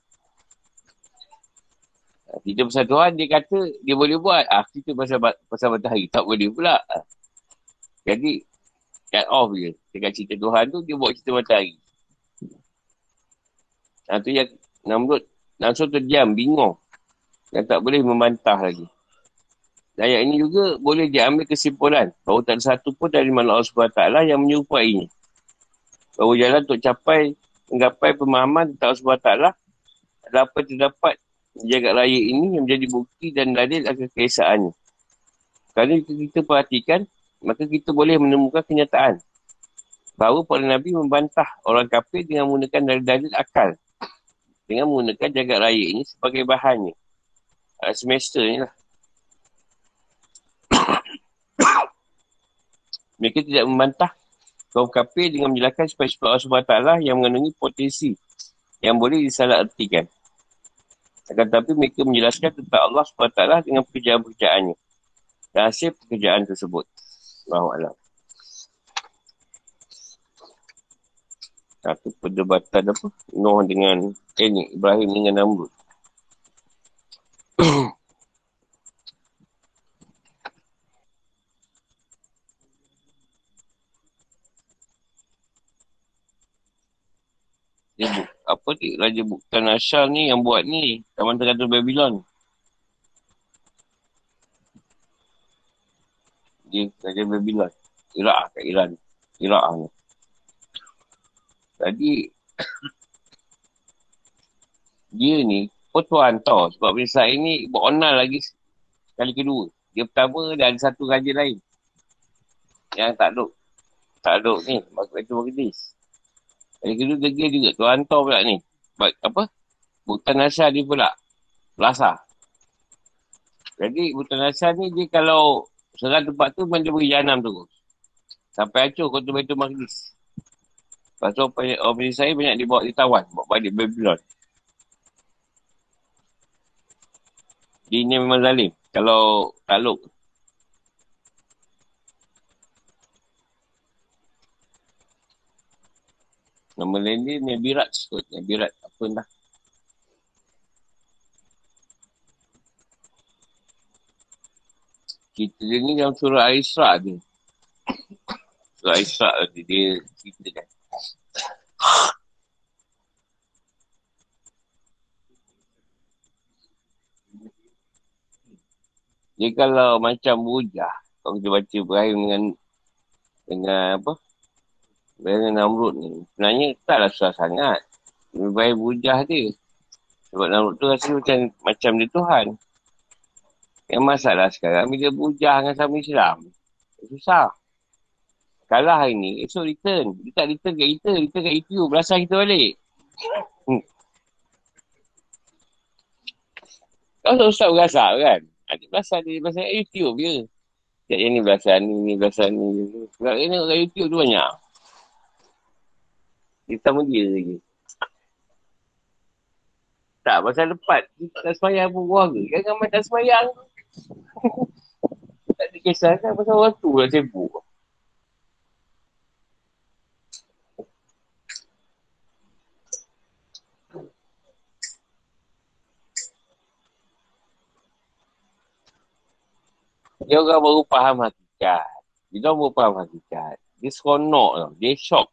Kita pasal Tuhan, dia kata dia boleh buat. Ah, kita pasal, pasal matahari, tak boleh pula. Jadi, cut off je. Dengan cerita Tuhan tu, dia buat cerita matahari. Ha, tu yang Namrud langsung terdiam, bingung. Dan tak boleh membantah lagi. Dan ayat ini juga boleh diambil kesimpulan bahawa tak ada satu pun dari makhluk Allah SWT yang menyupainya. Bahawa jalan untuk capai, menggapai pemahaman tentang Allah SWT adalah apa yang terdapat jagat raya ini yang menjadi bukti dan dalil akan keesaannya. Kalau kita perhatikan, maka kita boleh menemukan kenyataan bahawa para Nabi membantah orang kafir dengan menggunakan dalil-dalil akal dengan menggunakan jagat raya ini sebagai bahannya. Uh, semester ni lah. <coughs> Mereka tidak membantah kaum kafir dengan menjelaskan supaya sebab Allah SWT yang mengandungi potensi yang boleh disalah artikan. Akan tetapi mereka menjelaskan tentang Allah SWT dengan pekerjaan-pekerjaannya. Dan hasil pekerjaan tersebut. Allah Satu perdebatan apa? Nuh dengan eh ni, Ibrahim dengan Namrud. <coughs> Dia apa ni? Raja Bukan Asyar ni yang buat ni. Taman Terkata Babylon. Dia Raja Babylon. Irak kat Iran. Irak ni. Jadi dia ni pun tuan tau sebab Bisa ini buat onal lagi sekali kedua. Dia pertama dan satu raja lain. Yang tak duk. Tak duk ni. Masuk itu Magdis. Kali kedua dia juga. Tuan tau pula ni. Baik, apa? Buktan Nasya dia pula. Lasa. Jadi Buktan Nasya ni dia kalau serang tempat tu dia beri janam tu. Sampai hancur kota Betul Magdis. Lepas tu orang bini saya banyak dibawa ditawan. Bawa balik Babylon. Dia ni memang zalim. Kalau taluk. Nama lain dia Nabi Raj kot. Nabi Raj. Apa entah. Cerita dia ni dalam surah Al-Isra' dia. <coughs> Surah Al-Isra' dia, dia cerita kan. Dia kalau macam bujah, kalau kita baca Ibrahim dengan dengan apa? Dengan Namrud ni. Sebenarnya taklah susah sangat. Ibrahim bujah dia. Sebab Namrud tu rasa macam, macam dia Tuhan. Yang masalah sekarang bila bujah dengan sama Islam. Susah. Kalah hari ni, esok return. Dia tak return kat kita, return kat EPU. Belasah kita balik. Hmm. Kau ustaz berasal kan? Ada bahasa dia bahasa YouTube je. Cak yang ni bahasa ni, ni bahasa ni. Sebab ni tengok kat YouTube tu banyak. Kita sama dia lagi. Tak, pasal lepat. Kita tak semayang pun keluarga. Jangan main tak semayang. <laughs> tak ada kisah kan pasal orang tu lah sibuk. Dia orang baru faham hakikat. Dia orang baru faham hakikat. Dia seronok tau. Dia shock.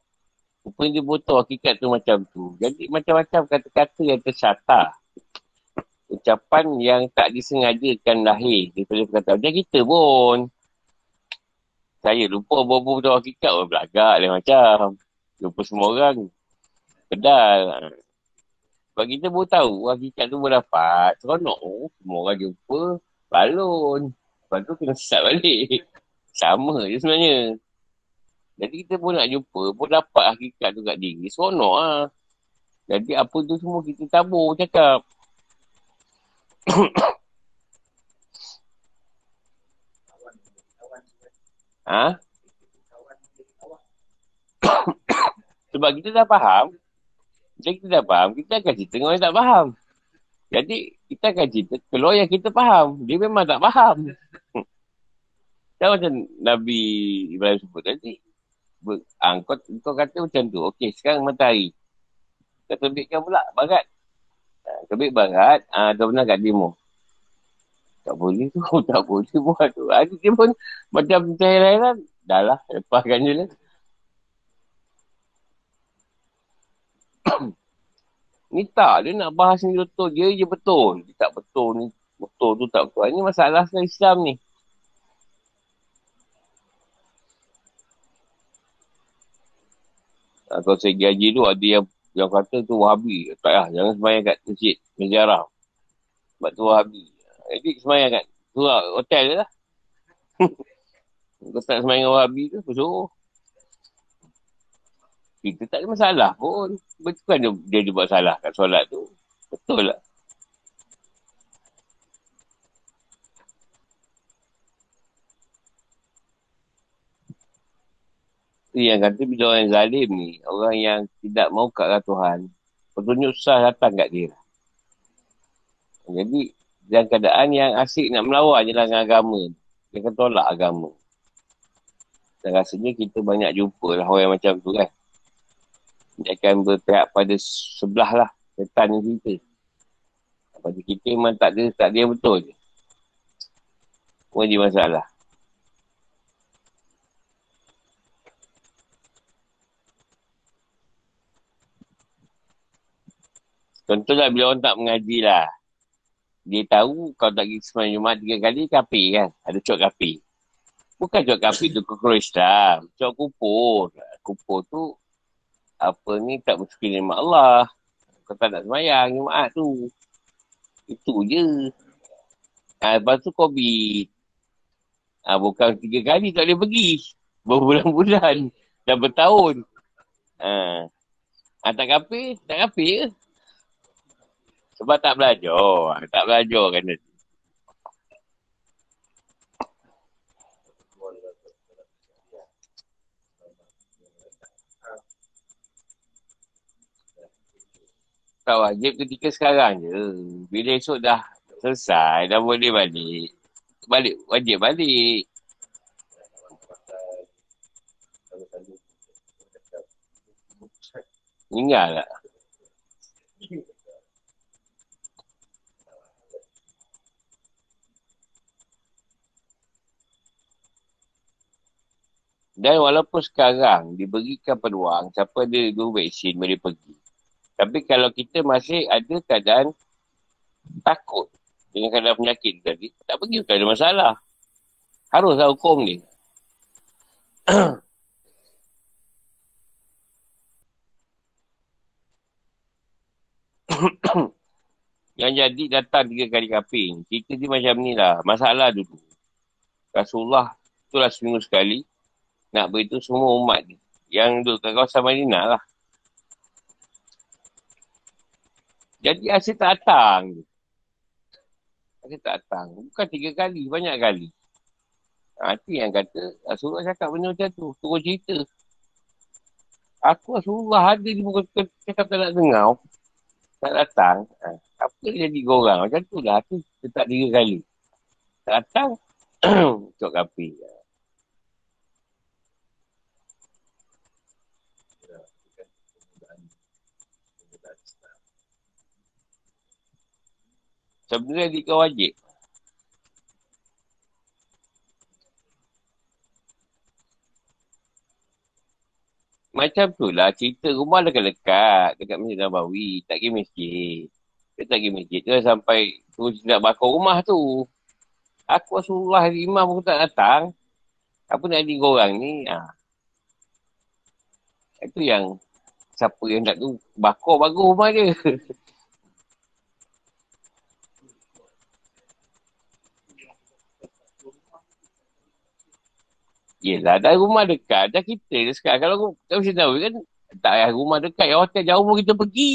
Rupanya dia butuh hakikat tu macam tu. Jadi macam-macam kata-kata yang tersata. Ucapan yang tak disengajakan lahir. Boleh berkata, macam kita pun. Saya lupa bawa betul hakikat pun belagak lah macam. Lupa semua orang. Pedal. Sebab kita pun tahu hakikat tu berdapat. Seronok. Oh, semua orang jumpa. Balon. Lepas tu kena sesat balik. Sama je sebenarnya. Jadi kita pun nak jumpa, pun dapat hakikat tu kat diri. Seronok lah. Jadi apa tu semua kita tabur cakap. ha? <coughs> <coughs> Sebab kita dah faham. Jadi kita dah faham, kita akan cerita dengan orang yang tak faham. Jadi, kita akan cerita keluar yang kita faham. Dia memang tak faham. Dan macam Nabi Ibrahim sebut tadi. Ber, ah, kau, kau kata macam tu. Okey, sekarang matahari. Kau terbitkan pula barat. Ah, terbit barat, ah, dah pernah kat demo. Tak boleh tu, <laughs> tak boleh buat tu. Ada dia pun macam lain Dah lah, lepaskan je lah. <coughs> ni tak, dia nak bahas ni betul. Dia je betul. Dia tak betul ni. Betul tu tak betul. Ini masalah Islam ni. Kalau saya gaji tu ada yang yang kata tu wahabi. Tak lah, jangan semayang kat masjid, menjarah. Sebab tu wahabi. Jadi semayang kat tu lah, hotel je lah. <laughs> Kau tak semayang wahabi tu, aku suruh. Kita tak ada masalah pun. Betul kan dia, dia, dia buat salah kat solat tu. Betul lah. Yang kata bila orang yang zalim ni, orang yang tidak mau kat Tuhan, petunjuk susah datang kat dia. Jadi, dalam keadaan yang asyik nak melawan je lah dengan agama. Dia akan tolak agama. Dan rasanya kita banyak jumpa lah orang macam tu kan. Dia akan berpihak pada sebelah lah. Setan ni kita. Pada kita memang tak ada, tak ada betul je. Dia masalah. Contohlah bila orang tak mengaji lah. Dia tahu kalau tak pergi sembahyang Jumat tiga kali, kapi kan? Ada cok kapi. Bukan cok kapi tu kekul Islam. Cok kupur. Kupur tu, apa ni, tak bersyukur nama Allah. Kau tak nak sembahyang Jumat tu. Itu je. Ha, lepas tu COVID. Ha, bukan tiga kali tak boleh pergi. Berbulan-bulan. Dah bertahun. Ha. ha tak kapi? Tak kapi ke? Sebab tak belajar. Tak belajar kan nanti. Tak wajib ketika sekarang je. Bila esok dah selesai, dah boleh balik. Balik, wajib balik. Ingat tak? Dan walaupun sekarang diberikan peluang, siapa ada dua vaksin boleh pergi. Tapi kalau kita masih ada keadaan takut dengan keadaan penyakit tadi, tak pergi bukan ada masalah. Haruslah hukum ni. <coughs> Yang jadi datang tiga kali kaping. Kita dia macam ni lah. Masalah dulu. Rasulullah itulah seminggu sekali nak beritahu semua umat ni. Yang duduk kat kawasan Madinah lah. Jadi asyik tak datang. Asyik tak datang. Bukan tiga kali, banyak kali. Ha, itu yang kata, Rasulullah cakap benda macam tu. Turun cerita. Aku Rasulullah ada di muka cakap tak nak dengar. Tak datang. Ha, apa jadi korang? Macam tu lah. Aku tetap tiga kali. Tak datang. <clears throat> Cok kapi. Sebenarnya dia wajib. Macam tu lah cerita rumah dekat-dekat dekat Masjid Nabawi. Tak pergi masjid. Dia tak pergi masjid. Dia sampai tu nak bakar rumah tu. Aku Rasulullah imam pun tak datang. Apa nak jadi korang ni? Ha. Itu yang siapa yang nak tu bakar bagus rumah dia. <laughs> Yelah, dah rumah dekat. Dah kita sekarang. Kalau tak mesti tahu kan, tak payah rumah dekat. Yang hotel jauh pun kita pergi.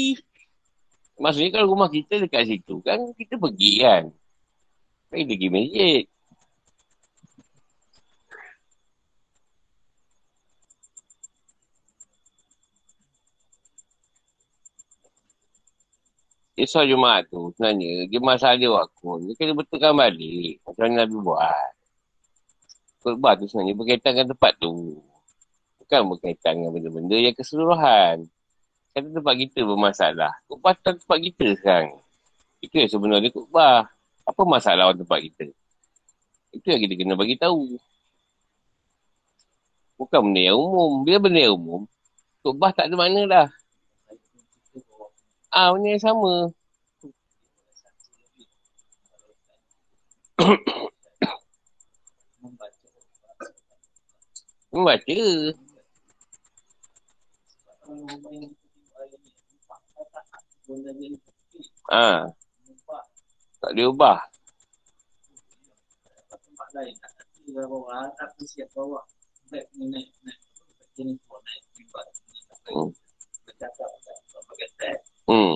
Maksudnya kalau rumah kita dekat situ kan, kita pergi kan. Kita pergi masjid. Soal Jumaat tu sebenarnya. Dia masalah dia waktu. Dia kena betulkan balik. Macam mana Nabi buat. Khutbah tu sebenarnya berkaitan dengan tempat tu. Bukan berkaitan dengan benda-benda yang keseluruhan. Kata tempat kita bermasalah. Khutbah tu tempat kita sekarang. Itu yang sebenarnya khutbah. Apa masalah orang tempat kita? Itu yang kita kena bagi tahu. Bukan benda yang umum. Bila benda yang umum, khutbah tak ada makna dah. Ah, benda yang sama. <coughs> <coughs> <coughs> Membaca. Ah. Tak boleh ubah. Hmm. Hmm.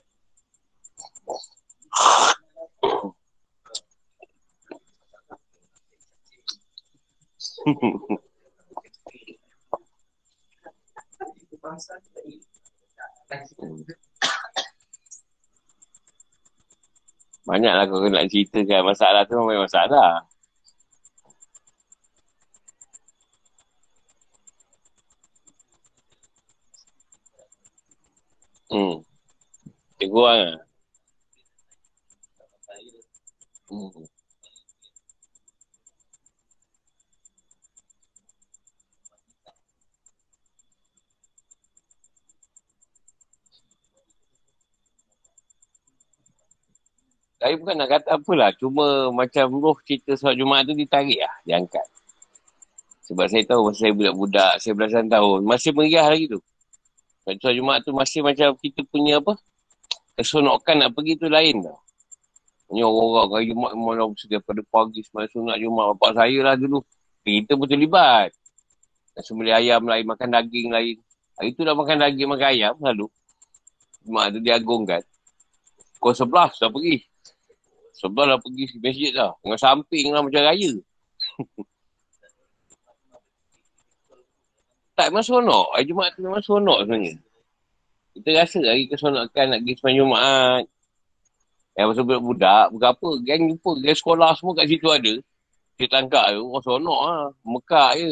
Banyaklah kau nak ceritakan masalah tu memang masalah. Hmm. Cikgu lah. Hmm. Saya bukan nak kata apalah. Cuma macam roh cerita soal Jumaat tu ditarik lah. Diangkat. Sebab saya tahu masa saya budak-budak, saya belasan tahun. Masih meriah lagi tu. Soal Jumaat tu masih macam kita punya apa. Kesonokan nak pergi tu lain tau. Hanya orang-orang kaya Jumaat malam daripada pagi semalam sunat Jumaat. Bapak saya lah dulu. Kita pun terlibat. Dan sembelih ayam lain, makan daging lain. Hari tu dah makan daging, makan ayam lalu. Jumaat tu diagungkan. Kau sebelah dah pergi. Sebelah dah pergi masjid dah. Dengan samping lah macam raya. <laughs> tak memang seronok. Hari Jumaat tu memang seronok sebenarnya. Kita rasa hari keseronokan nak pergi sembahyang Jumaat. Yang masa budak-budak, berapa? Gang jumpa, gang sekolah semua kat situ ada. Kita tangkap tu, orang seronok lah. Mekak je.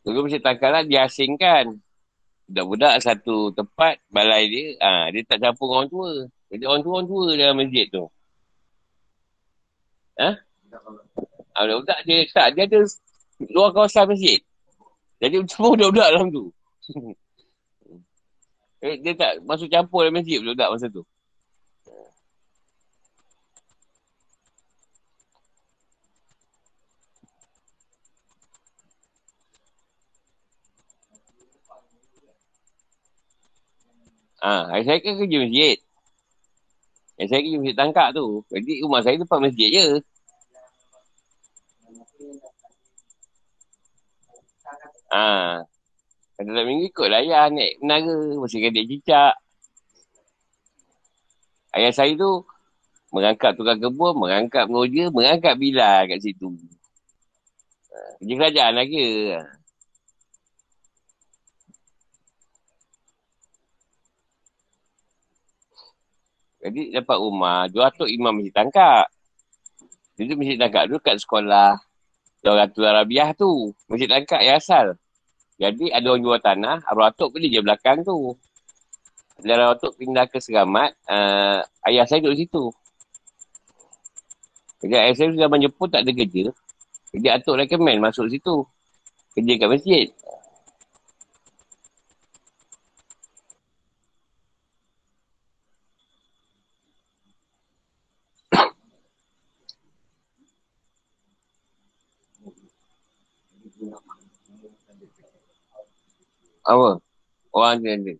Dulu mesti tangkap lah, diasingkan budak-budak satu tempat balai dia, ah ha, dia tak campur orang tua. Jadi orang tua orang tua dalam masjid tu. Ha? Ah, budak-budak dia tak, dia ada luar kawasan masjid. Jadi semua budak-budak dalam tu. <laughs> eh, dia tak masuk campur dalam masjid budak-budak masa tu. Ha, saya kan kerja masjid. Yang saya kerja masjid tangkap tu. Jadi rumah saya depan masjid je. Ha. Kalau dalam minggu ikut lah ayah naik menara. Masih kadek cicak. Ayah saya tu mengangkat tukang kebun, mengangkat mengoja, mengangkat bila kat situ. Ha. Kerja kerajaan lagi. Ha. Jadi dapat rumah, dua atuk imam mesti tangkap. Jadi mesti tangkap dulu kat sekolah Doratul Arabiah tu. Mesti tangkap yang asal. Jadi ada orang jual tanah, arwah atuk pergi je belakang tu. Dan arwah atuk pindah ke Seramat, uh, ayah saya duduk situ. Jadi ayah saya sudah menjemput tak ada kerja. Jadi atuk recommend masuk situ. Kerja kat masjid. Apa? Orang dia ada.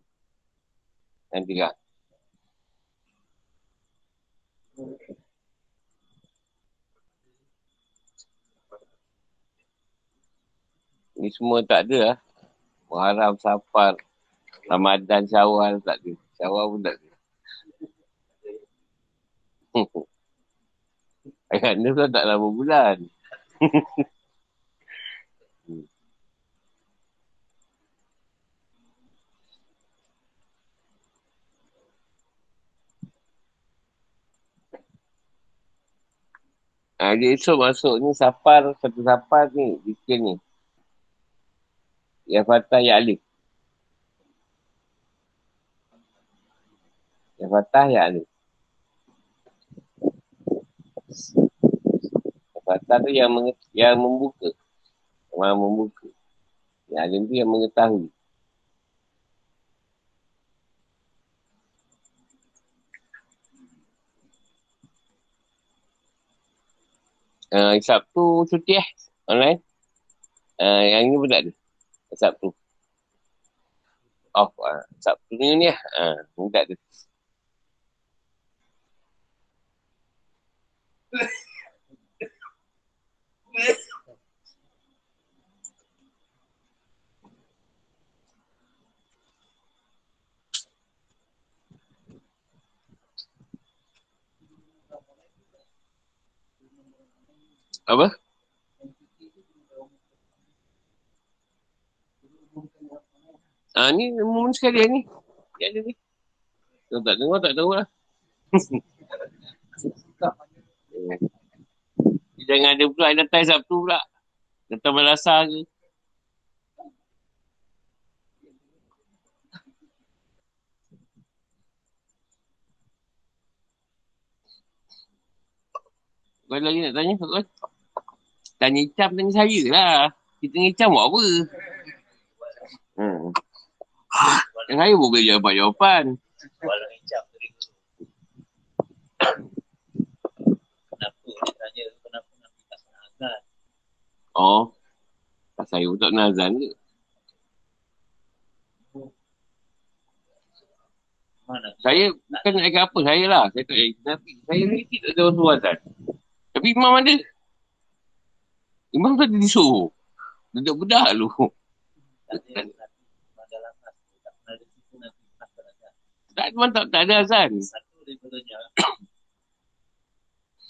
Nanti lah. Ni semua tak ada lah. Muharram, Safar, Ramadan, Syawal tak ada. Syawal pun tak ada. <laughs> Ayat ni pula tak lama bulan. <laughs> Ha, dia esok masuk ni safar, satu safar ni, dikir ni. Yang Fatah, Ya Alif. Yang Fatah, Ya Alif. Yang Fatah tu yang, menge- yang membuka. Yang membuka. Yang Alif tu yang mengetahui. Uh, Sabtu cuti eh. Online. Uh, yang ni pun tak ada. Sabtu. Off. Uh, Sabtu ni ni lah. Uh, ni tak ada. Apa? Ah ni umum sekali ni. Dia ada ni. Kalau tak dengar tak tahu lah. <laughs> Jangan ada pula datang Sabtu pula. Datang malasah ke. Kau ada lagi nak tanya? Kau Tanya Icam, tanya saya lah. Kita dengan Icam buat apa? Hmm. Yang saya boleh jawab jawapan. Walau hijab tadi. Kenapa dia tanya kenapa Nabi tak senang azan? Oh. Tak saya pun tak nak azan ke? Mana? Saya bukan nak cakap apa saya lah. Saya tak Nabi. Saya ni tak ada suruh azan. Tapi imam ada. Imam tu disuruh. Duduk bedah lu. Tak ada. Tak tak azan. Tak, memang tak, tak ada azan. Satu daripadanya.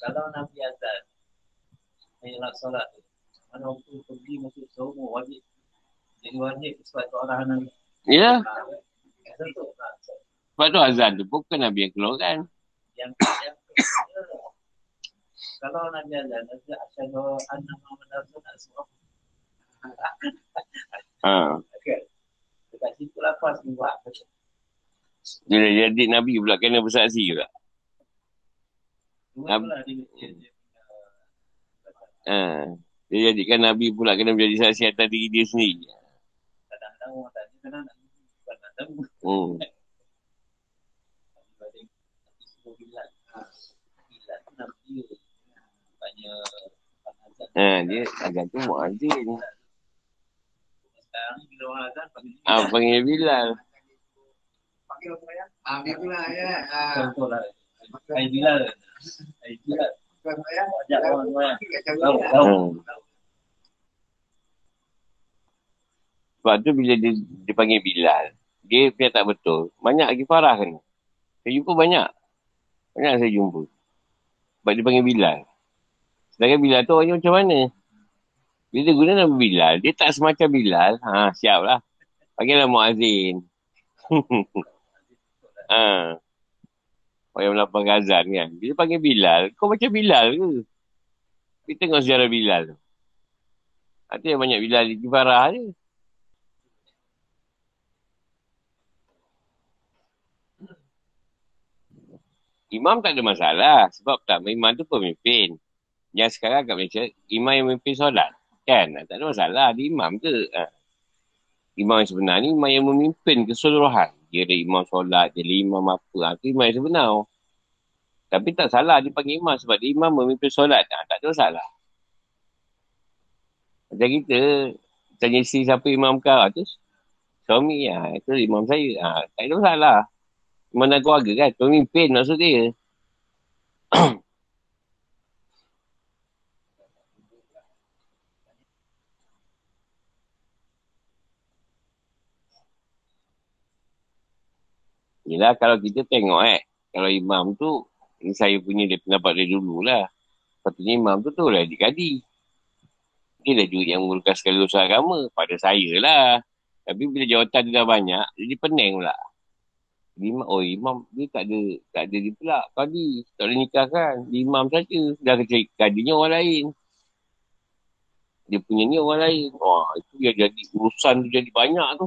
kalau Nabi azan, Ayalah solat tu. Mana waktu pergi masuk semua wajib. Jadi wajib sebab tu arahan Nabi. Ya. Sebab tu azan tu bukan Nabi yang keluar kan. yang yang kalau Nabi Azan, Nabi Asyadu Anna Muhammad Rasulullah semua. Ha. <laughs> Okay. Dekat situ lah pas ni buat. Dia dah jadi Nabi pula kena bersaksi dia, dia, dia punya Ha. Dia jadikan Nabi pula kena menjadi saksi atas diri dia sendiri. kadang-kadang orang tanya kadang nak bukan nak tahu. Hmm. <laughs> Nabi tu Nabi dia. Azan. Ha, dia azan tu orang Azan panggil dia. Ah, panggil Bilal. Panggil apa ya? Ah, dia pula ya. Ah, Contoh lah. Hai Bilal. Hai Bilal. Ajak Tahu, dia. tahu. Hmm. Sebab tu bila dia dipanggil Bilal, dia punya tak betul. Banyak lagi parah kan. Saya jumpa banyak. Banyak saya jumpa. Sebab dia panggil Bilal. Sedangkan Bilal tu orangnya macam mana? Bila dia guna nama Bilal, dia tak semacam Bilal. Ha, siap lah. Panggillah Muazzin. <laughs> ha. Orang melapang azan kan. Bila panggil Bilal, kau macam Bilal ke? Kita tengok sejarah Bilal tu. Ada yang banyak Bilal di Kifarah je. Imam tak ada masalah. Sebab pertama imam tu pemimpin. Yang sekarang kat Malaysia, imam yang memimpin solat. Kan? Tak ada masalah. Dia imam ke? Ha. Imam yang sebenar ni imam yang memimpin keseluruhan. Dia ada imam solat, dia ada imam apa. Ha, tu imam yang sebenar. Tapi tak salah dia panggil imam sebab dia imam memimpin solat. Ha, tak ada masalah. Macam kita, tanya isteri siapa imam kau. Ah, tu suami ya, itu imam saya. Ha, tak ada masalah. Mana keluarga kan, pemimpin maksud dia. <clears throat> Yelah kalau kita tengok eh. Kalau imam tu, ini saya punya dia pendapat dia dululah. Patutnya imam tu tu lah adik-adik. Dia lah juga yang menguruskan sekali usaha agama. Pada saya lah. Tapi bila jawatan dia dah banyak, jadi pening pula. Imam, oh imam dia tak ada, tak ada dia pula. Kadi, tak boleh nikahkan. Imam saja. Dah kecil kadinya orang lain. Dia punya ni orang lain. Wah, itu dia jadi urusan tu jadi banyak tu.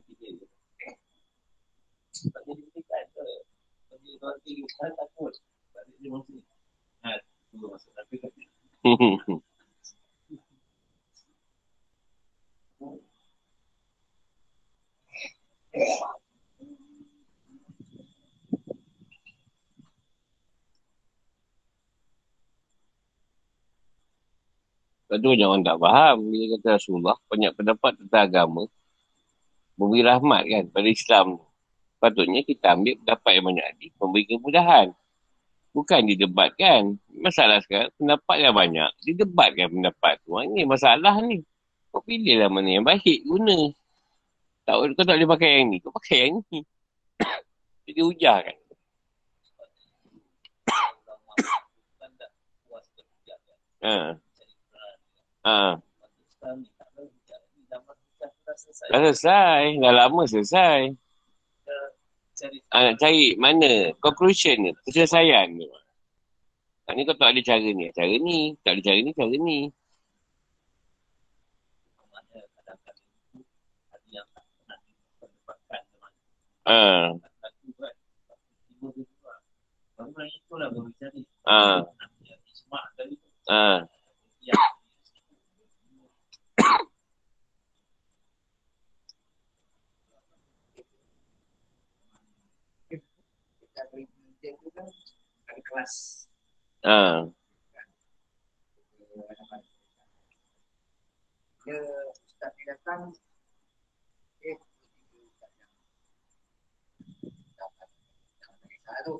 Lepas tu orang tak faham. Bila kata Rasulullah, banyak pendapat tentang agama. Memberi rahmat kan pada Islam tu. Patutnya kita ambil pendapat yang banyak ni. Memberi kemudahan. Bukan didebatkan. Masalah sekarang, pendapat yang banyak. Didebatkan pendapat tu. Ini masalah ni. Kau pilihlah mana yang baik guna. Tak, kau tak boleh pakai yang ni. Kau pakai yang ni. <coughs> Jadi hujah kan. <coughs> Ha. Ha. Dah selesai. Dah lama selesai. Ha, nak cari mana conclusion ni. Keselesaian ni. Ha, ni kau tak ada cara ni. Cara ni. Tak ada cara ni, cara ni. Ha. Ha. Ha. Kita beri penelitian tu kan ada kelas. Ha. Dia ustaz ni datang, eh, tu.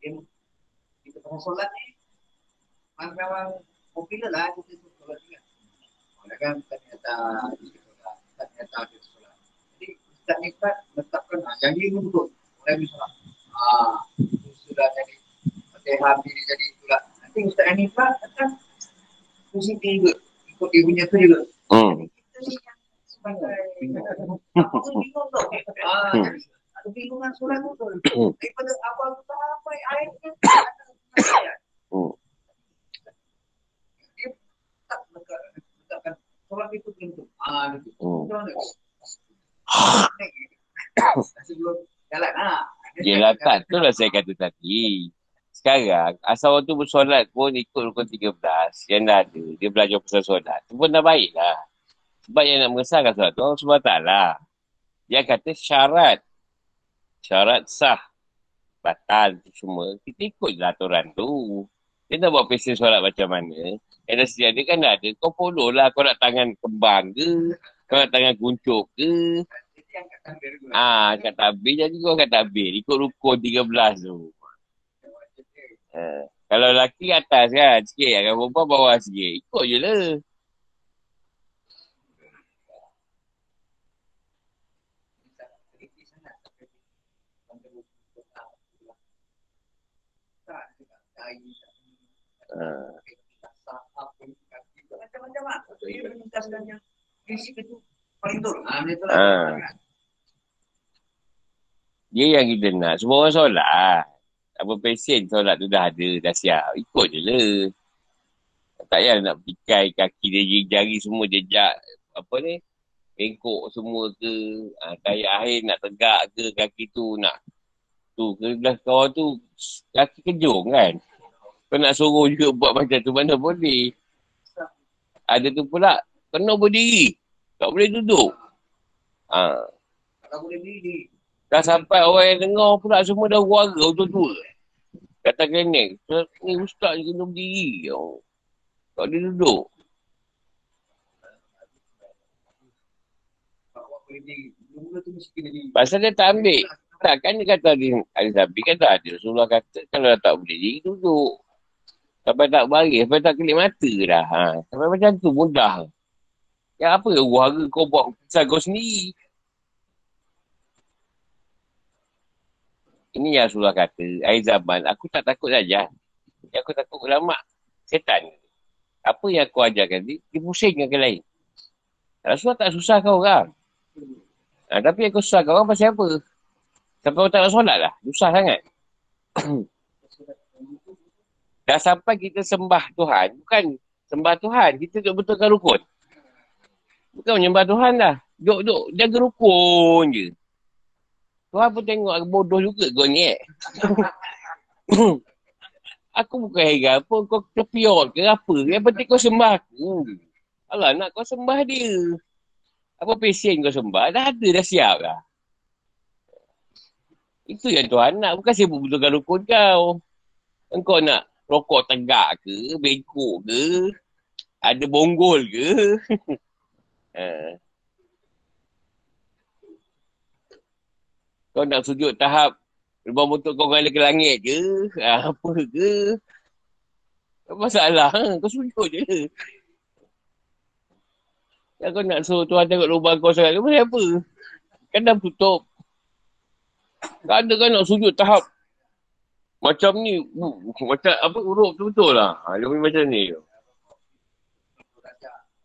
Dia kita tengah solat ni, kawan-kawan popular lah kita tu solat kan. Orang kan ternyata dia solat, ternyata dia solat. Jadi ustaz ni kan letakkan, ah, yang ini betul. Orang ni solat. Ah, itu sudah jadi Fatihah diri jadi itulah. Nanti Ustaz Hanifah akan positif juga. Ikut dia punya tu juga. Hmm. Aku bingung tau. Hmm. jadi ada bingungan solat tu tu. Daripada tu sampai dia tak lekat letakkan solat itu tu. Ah, gitu. Hmm. <coughs> Macam mana? Nasi belum jalan ah. Yelah tak, tu lah saya kata tadi. Sekarang, asal orang tu bersolat pun ikut rukun 13 yang dah ada. Dia belajar pasal solat. Tu pun dah baik lah. Sebab yang nak mengesahkan solat tu Allah SWT lah. Dia kata syarat. Syarat sah. Batal tu semua. Kita ikut je lah aturan tu. Dia nak buat pesen solat macam mana. Yang dah sedia dia kan dah ada. Kau follow lah. Kau nak tangan kembang ke. Kau nak tangan kuncuk ke. Ah, kat tabir jadi kau kat tabir. Ikut rukun 13 tu. Ha. Kalau lelaki atas kan sikit. Kalau perempuan bawah sikit. Ikut je lah. Macam-macam. Dia menuntaskan yang prinsip itu paling betul. Ha, dia yang kita nak. Semua orang solat. Apa pesen solat tu dah ada, dah siap. Ikut je lah. Tak payah nak pikai kaki dia, jari semua jejak. Apa ni? Bengkok semua ke. Ha, kayak air nak tegak ke kaki tu nak. Tu, ke belah kawan tu kaki kejung kan. Kau nak suruh juga buat macam tu, mana boleh. Ada tu pula, kena berdiri. Tak boleh duduk. Ha. Tak boleh diri. Dah sampai orang yang dengar pula semua dah warga betul-betul. Kata kenek. Ni ustaz ni kena berdiri. Oh. Tak boleh duduk. Kena. Pasal dia tak ambil. Tak kan dia kata ada ada sabi kan tak ada. Rasulullah kata kalau dah tak boleh diri duduk. Sampai tak baris, sampai tak kelip mata dah. Ha. Sampai macam tu mudah. Ya apa warga kau buat keputusan kau sendiri. Ini yang Rasulullah kata, air zaman, aku tak takut saja. Yang aku takut ulama, setan. Apa yang aku ajarkan dia, dia pusingkan ke lain. Rasulullah tak susahkan orang. Ha, tapi yang kau susahkan orang pasal apa? Sampai orang tak nak solat lah. Susah sangat. <clears throat> Dah sampai kita sembah Tuhan. Bukan sembah Tuhan. Kita duduk betulkan rukun. Bukan menyembah Tuhan dah. Duduk-duduk jaga rukun je. Tuhan pun tengok bodoh juga kau ni eh. <coughs> aku bukan heran pun kau kepiot ke apa. Yang penting kau sembah aku. Alah nak kau sembah dia. Apa pesen kau sembah? Dah ada dah siap dah. Itu yang Tuhan nak. Bukan sibuk betulkan rukun kau. Engkau nak rokok tegak ke? Bengkok ke? Ada bonggol ke? <laughs> ha. Kau nak sujud tahap Lepas motor kau ngala ke langit je. Ha, <laughs> apa ke? Tak masalah. Kau sujud je. Ya, kau nak suruh Tuhan tengok lubang kau sangat. Kau apa? Kan dah tutup. Tak ada kan nak sujud tahap. Macam ni. Uh, macam apa huruf tu betul lah. Ha, dia macam ni.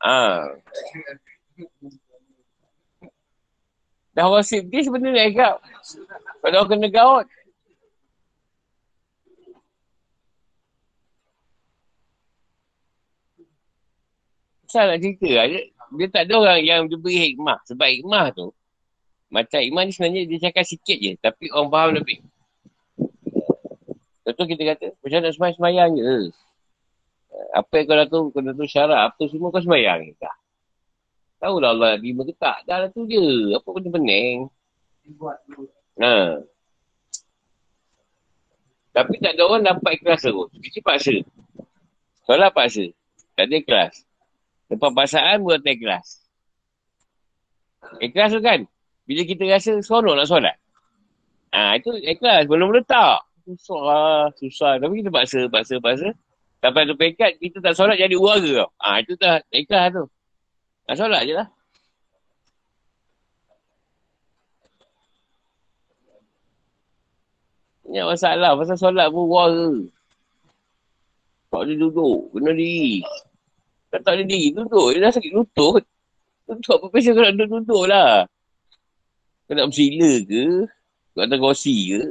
Ha. Dah wasip dia sebenarnya agak. Kalau kena gaut. Salah cerita lah. Dia, dia tak ada orang yang dia beri hikmah. Sebab hikmah tu. Macam hikmah ni sebenarnya dia cakap sikit je. Tapi orang faham lebih. Contoh kita kata. Macam nak semayang-semayang je. Apa yang kau dah tahu. Kau dah tahu syarat. Apa semua kau semayang je. Tahu lah Allah terima ke tak. Dah lah tu je. Apa benda pening. Ha. Tapi tak ada orang dapat ikhlas terus. Mesti paksa. Solat paksa. Tak ada ikhlas. Lepas paksaan buat ikhlas. Ikhlas tu kan. Bila kita rasa seronok nak solat. Ha, itu ikhlas. Belum letak. Susah lah. Susah. Tapi kita paksa, paksa, paksa. Sampai tu pekat, kita tak solat jadi uara tau. Ha, itu dah ikhlas tu. Nak solat je lah. Ini masalah. Pasal solat pun wara. Tak boleh duduk. Kena diri. Tak tak boleh diri. Duduk. Dia dah sakit lutut. Duduk apa pasal nak duduk-duduk lah. Kau nak bersila ke? Kau atas kursi ke?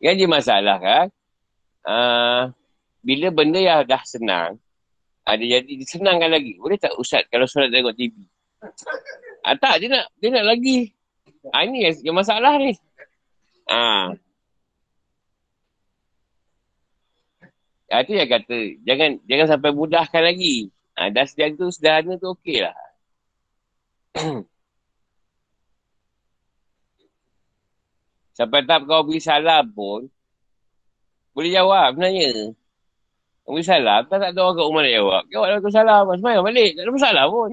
Yang dia masalah kan? Uh, bila benda yang dah senang, ada jadi disenangkan lagi. Boleh tak Ustaz kalau solat tengok TV? Ah, tak, dia nak, dia nak lagi. Ah, ini yang, yang masalah ni. Ah. Ah, itu yang kata, jangan jangan sampai mudahkan lagi. Ah, dah sejak tu, sederhana tu okey lah. <coughs> sampai tak kau beri salam pun, boleh jawab sebenarnya. Bagi salam, tak, tak ada orang kat rumah nak jawab. Lah salam. Semayang balik. Tak ada masalah pun.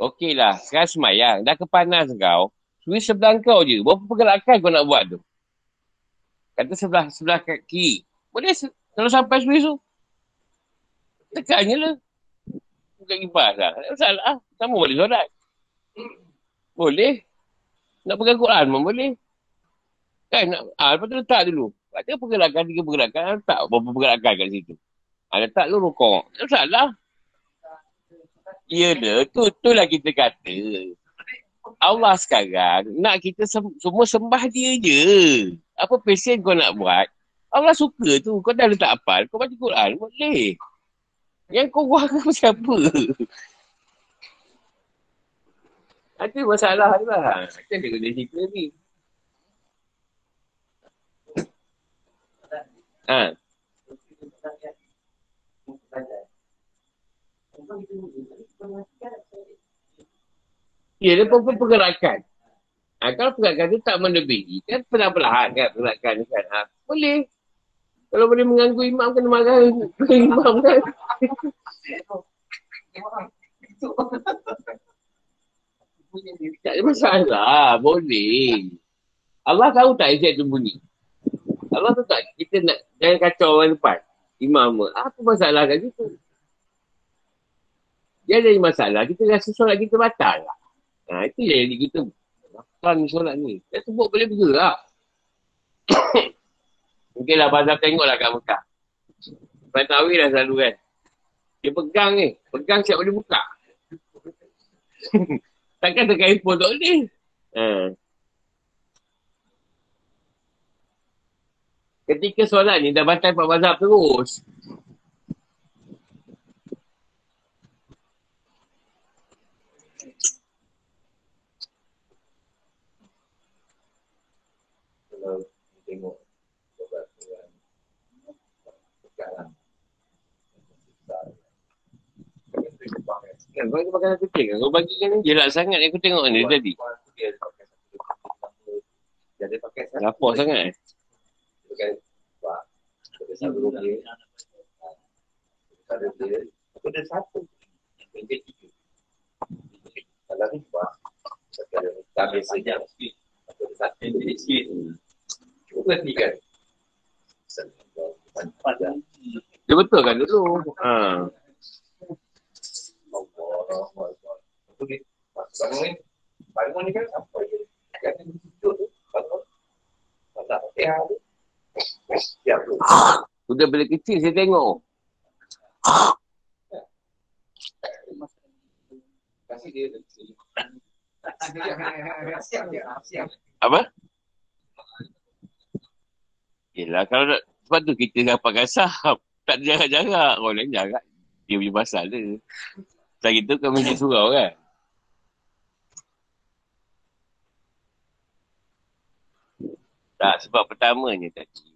Okey lah. Sekarang semayang. Dah kepanas kau. Suri sebelah kau je. Berapa pergerakan kau nak buat tu? Kata sebelah sebelah kaki. Boleh kalau sampai suri tu. Tekan je lah. Bukan kipas lah. Tak ada masalah. Sama boleh solat. Boleh. Nak pegang Quran pun boleh. Kan? Ah, lepas tu letak dulu. Ada pergerakan, tiga pergerakan. Tak berapa pergerakan kat situ. Ha, letak lu rokok. Tak salah. Ya dah, tu, tu lah kita kata. Allah sekarang nak kita sem- semua sembah dia je. Apa pesen kau nak buat? Allah suka tu. Kau dah letak apa? Kau baca Quran, boleh. Yang kau buat <laughs> kau siapa? Ada masalah lah. Macam dia kena cerita ni. Ha. Ya, dia pun pergerakan. Ha, kalau pergerakan tu tak melebihi, kan perlahan-lahan kan pergerakan ni kan. Ha, boleh. Kalau boleh mengganggu imam, kena marah imam kan. tak ada masalah. Boleh. Allah tahu tak isi tu bunyi. Allah tahu tak kita nak jangan kacau orang depan. Imam. Apa masalah kat situ? Dia ada masalah, kita rasa solat kita batal lah. Ha, itu yang kita Batal ni solat ni. Dia sebut boleh bergerak. <coughs> Mungkin lah Bazab tengok lah kat Mekah. Tuan Tawi dah selalu kan. Dia pegang ni. Pegang siap boleh buka. <laughs> Takkan tekan handphone tak boleh. Ha. Ketika solat ni dah batal Pak Bazab terus. kalau tengok beberapa orang sekarang Kan, kau ada makanan kucing kan? Kau bagi kan jelak sangat aku tengok ni tadi. dia pakai satu ada pakai satu Lapar sangat eh. Pakai buat pakai satu dia ada dia aku ada satu yang dia tiga kalau ni buat dah biasa je aku ada satu yang dia sikit cuba perhatikan Pada Dia betul kan dulu. Ha. Allah Allah. Okey. Bangun ni. Bangun ni kan apa je. Kan dia duduk tu. Bangun. Tak pakai hal Ya, tu. Sudah bila kecil saya tengok. Siap. Siap. Apa? Yelah kalau nak, sebab tu kita dapat gasap. <laughs> Tak ada jarak-jarak. Orang lain jarak. Dia punya pasal dia. Tak gitu kan macam surau kan. Tak, sebab pertamanya tadi.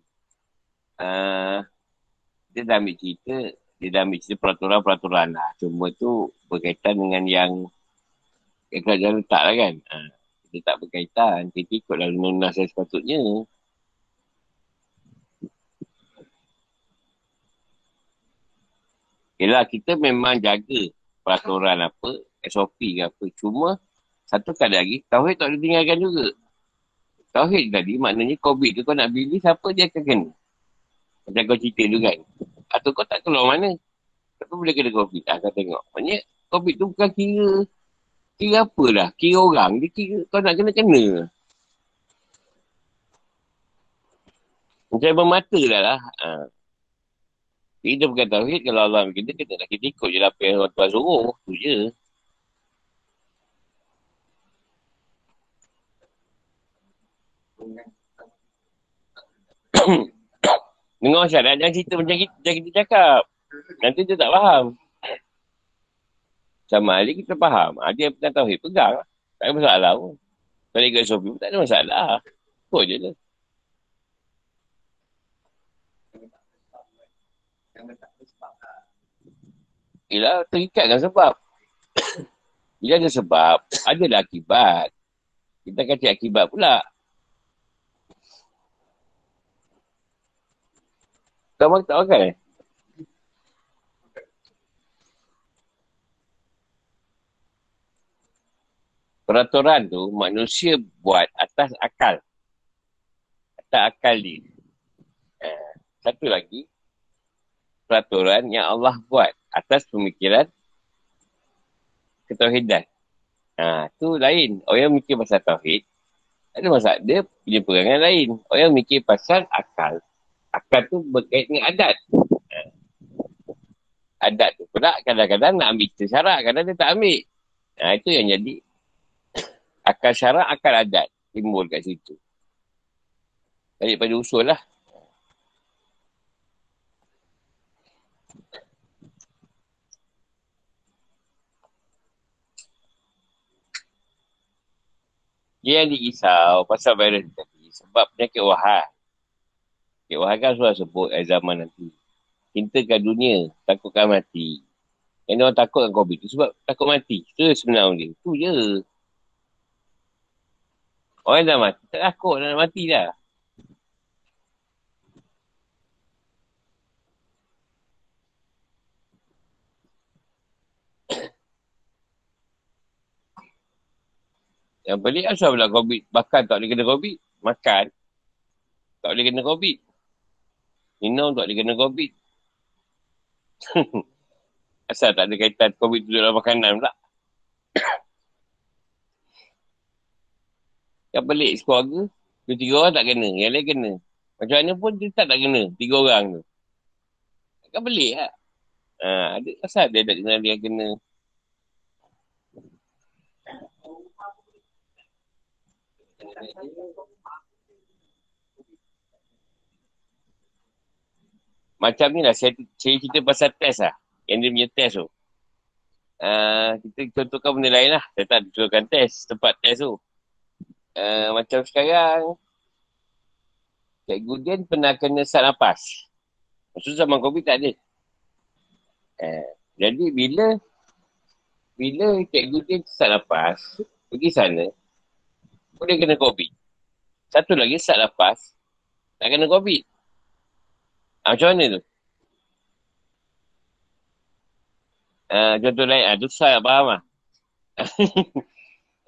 Uh, dia dah ambil cerita, dia dah ambil cerita peraturan-peraturan lah. Cuma tu berkaitan dengan yang yang kerajaan letak lah kan. Uh, dia tak berkaitan. Kita ikut dalam undang-undang saya sepatutnya. Yelah, kita memang jaga peraturan apa, SOP ke apa. Cuma, satu kali lagi, Tauhid tak boleh tinggalkan juga. Tauhid tadi, maknanya COVID tu kau nak pilih, siapa dia akan kena. Macam kau cerita tu kan. Atau kau tak keluar mana. Tapi boleh kena COVID. Ah, kau tengok. Maksudnya, COVID tu bukan kira, kira apa lah. Kira orang. Dia kira kau nak kena-kena. Macam bermata dah lah. Ha. Kita bukan tauhid kalau Allah kita kita nak kita ikut je lah apa yang orang Tuhan suruh. Tu je. <coughs> Dengar syarat jangan cerita macam kita, macam kita cakap. Nanti dia tak faham. Sama ada kita faham. Ada yang pegang tauhid, pegang. Tak ada masalah pun. Kalau ikut SOP pun tak ada masalah. Ikut je lah. Yelah, terikat dengan sebab. <coughs> Bila ada sebab, adalah akibat. Kita akan cari akibat pula. Kamu tak makan eh? Peraturan tu manusia buat atas akal. Atas akal dia. Eh, satu lagi. Peraturan yang Allah buat atas pemikiran ketauhidan. Ha, tu lain. Orang mikir pasal tauhid, ada masalah. Dia punya perangan lain. Orang mikir pasal akal. Akal tu berkait dengan adat. Ha. adat tu pula kadang-kadang nak ambil syarak, kadang dia tak ambil. Nah, itu yang jadi akal syarak, akal adat timbul kat situ. Balik pada usul lah. Dia yang dirisau pasal virus tadi. Sebab penyakit wahai. Wahai kan sudah sebut eh, zaman nanti. Cintakan dunia, takutkan mati. Yang orang takut dengan COVID tu sebab takut mati. Itu sebenarnya. Itu je. Orang dah mati, tak takut nak mati dah. Yang pelik asal pula COVID. Bahkan tak boleh kena COVID. Makan. Tak boleh kena COVID. Minum tak boleh kena COVID. <laughs> asal tak ada kaitan COVID tu dalam makanan pula. <coughs> Yang pelik sekeluarga. Dua tiga orang tak kena. Yang lain kena. Macam mana pun dia tak tak kena. Tiga orang tu. Kan pelik lah. Ha, ada asal dia tak kena dia kena. Macam ni lah, saya, saya cerita pasal test lah. Yang dia punya test tu. Uh, kita contohkan benda lain lah. Saya tak contohkan test, tempat test tu. Uh, macam sekarang, Cikgu Dian pernah kena sak nafas. Maksud zaman COVID tak ada. Uh, jadi bila bila Cikgu Dian sak nafas, pergi sana, boleh kena COVID. Satu lagi sak nafas, tak kena COVID. Ha, macam mana tu? Uh, contoh lain, uh, tu <laughs> saya faham lah.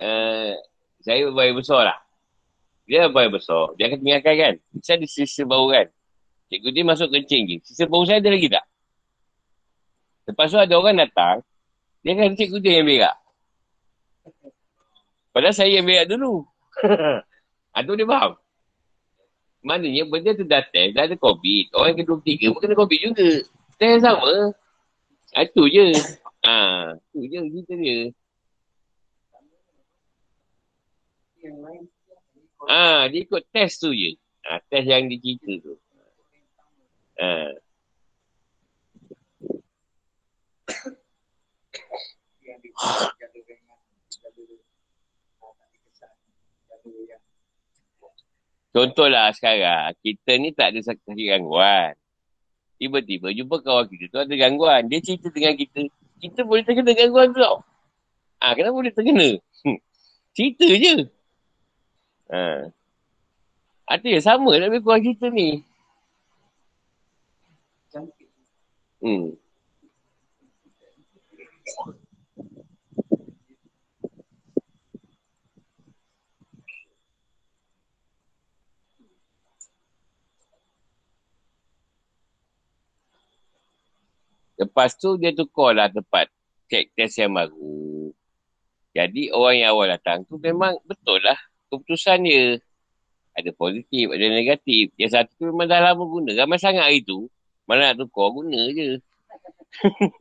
uh, saya berbayar besar lah. Dia berbayar besar. Dia akan tinggalkan kan. Saya ada sisa bau kan. Cikgu dia masuk kencing je. Sisa bau saya ada lagi tak? Lepas tu ada orang datang. Dia akan cikgu dia yang berak. Padahal saya yang berak dulu. <laughs> Atau dia faham? Maknanya benda tu dah test, dah ada COVID. Orang yang kedua tiga pun kena COVID juga. Test sama. Itu je. Ha, itu je cerita dia. Ah, dia ikut test tu je. Ah, test yang dia cerita tu. Ah. Contohlah sekarang, kita ni tak ada sakit gangguan. Tiba-tiba jumpa kawan kita tu ada gangguan. Dia cerita dengan kita, kita boleh terkena gangguan tau. Ah, kenapa boleh terkena? cerita je. Ha. Artinya sama lebih kurang kita ni. Hmm. Lepas tu dia tukar lah tempat check test yang baru. Jadi orang yang awal datang tu memang betul lah keputusan dia. Ada positif, ada negatif. Yang satu tu memang dah lama guna. Ramai sangat hari tu. Mana nak tukar, guna je. <laughs>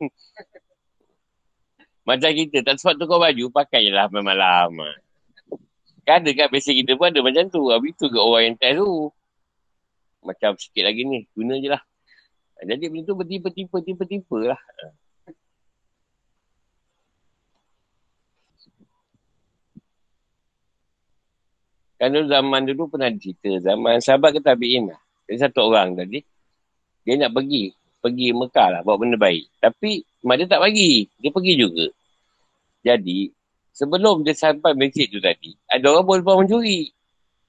macam kita, tak sempat tukar baju, pakai je lah lama. Kan ada kat basic kita pun ada macam tu. Habis tu ke orang yang test tu. Macam sikit lagi ni, guna je lah. Jadi benda tu bertipa-tipa, tipa-tipa lah. Kan dulu zaman dulu pernah cerita. Zaman sahabat ke tabi'in lah. Jadi satu orang tadi. Dia nak pergi. Pergi Mekah lah. Bawa benda baik. Tapi mak dia tak bagi. Dia pergi juga. Jadi. Sebelum dia sampai masjid tu tadi. Ada orang bawa mencuri.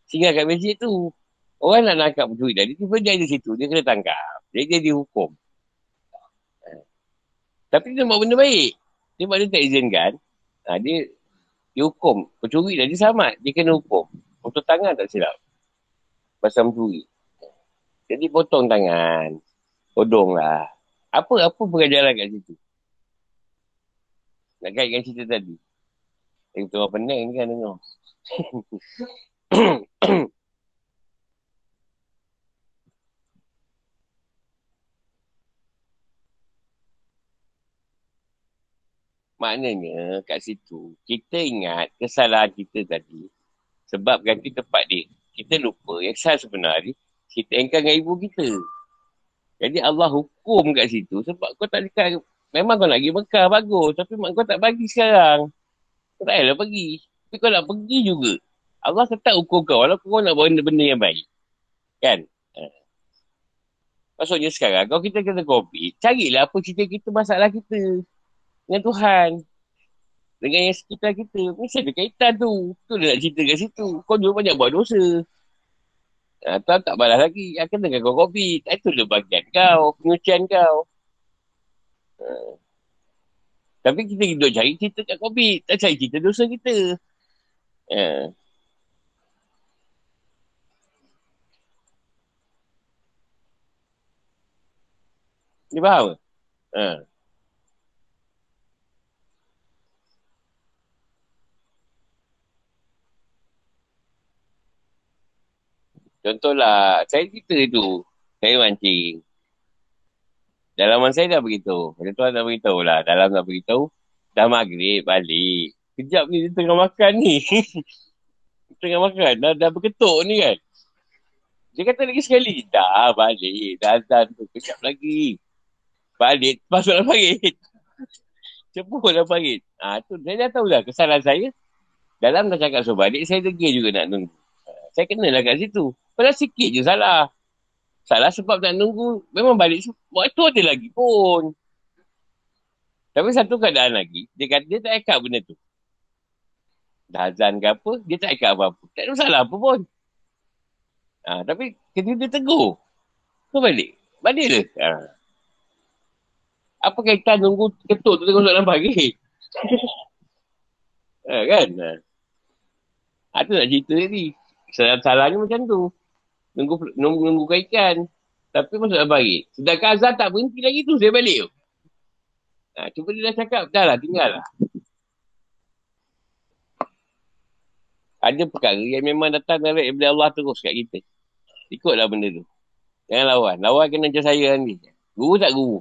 Singgah kat masjid tu. Orang nak nakap mencuri tadi. Tiba dia di situ. Dia kena tangkap. Jadi dia dihukum. Tapi dia bawa benda baik. Buat dia tak izinkan. Ha, dia dihukum. Pencuri dah dia selamat. Dia kena hukum. Potong tangan tak silap. Pasal mencuri. Jadi potong tangan. Podong lah. Apa-apa pengajaran kat situ. Nak kaitkan cerita tadi. Yang tu orang pening ni kan dengar. <coughs> <coughs> Maknanya kat situ, kita ingat kesalahan kita tadi sebab ganti tempat dia. Kita lupa yang salah sebenarnya kita engkau dengan ibu kita. Jadi Allah hukum kat situ sebab kau tak dekat. Memang kau nak pergi Mekah, bagus. Tapi mak kau tak bagi sekarang. Kau tak payahlah pergi. Tapi kau nak pergi juga. Allah tetap hukum kau walaupun kau nak buat benda yang baik. Kan? Ha. Maksudnya sekarang, kalau kita kena kopi, carilah apa cerita kita, masalah kita dengan Tuhan. Dengan yang sekitar kita. Mesti ada kaitan tu. Tu dia nak cerita kat situ. Kau juga banyak buat dosa. Ha, tuan tak balas lagi. Akan dengan kau kopi. Itu dia bagian kau. Pengucian kau. Ha. Tapi kita hidup cari cerita kat kopi. Tak cari cerita dosa kita. Ha. Dia faham ke? Ha. Contohlah, saya cerita tu. Saya mancing. Dalaman saya dah beritahu. Macam tuan dah beritahu lah. Dalam dah beritahu. Dah maghrib, balik. Kejap ni dia tengah makan ni. <laughs> tengah makan. Dah, dah berketuk ni kan. Dia kata lagi sekali. Dah balik. Dah azan tu. Kejap lagi. Balik. Masuk dalam parit. <laughs> Cepuk dalam parit. Ha, tu, saya dah tahu lah kesalahan saya. Dalam dah cakap so balik. Saya degil juga nak nunggu. Ha, saya kenalah kat situ. Padahal sikit je salah. Salah sebab nak nunggu. Memang balik. Waktu ada lagi pun. Tapi satu keadaan lagi. Dia kata dia tak ikat benda tu. Dah azan ke apa. Dia tak ikat apa-apa. Tak ada masalah apa pun. Ha, tapi kena dia tegur. Kau balik. Balik dia. Ha. Apa kaitan nunggu ketuk tu tengok dalam pagi? <laughs> ha, kan? Ha. tu nak cerita tadi. Salah-salahnya macam tu nunggu, nunggu, nunggu kaitan. Tapi masuk dalam baik. Sedangkan azan tak berhenti lagi tu, saya balik tu. Ha, cuba dia dah cakap, dah lah, tinggal lah. Ada perkara yang memang datang dari Ibn Allah terus kat kita. Ikutlah benda tu. Jangan lawan. Lawan kena macam saya ni. Guru tak guru.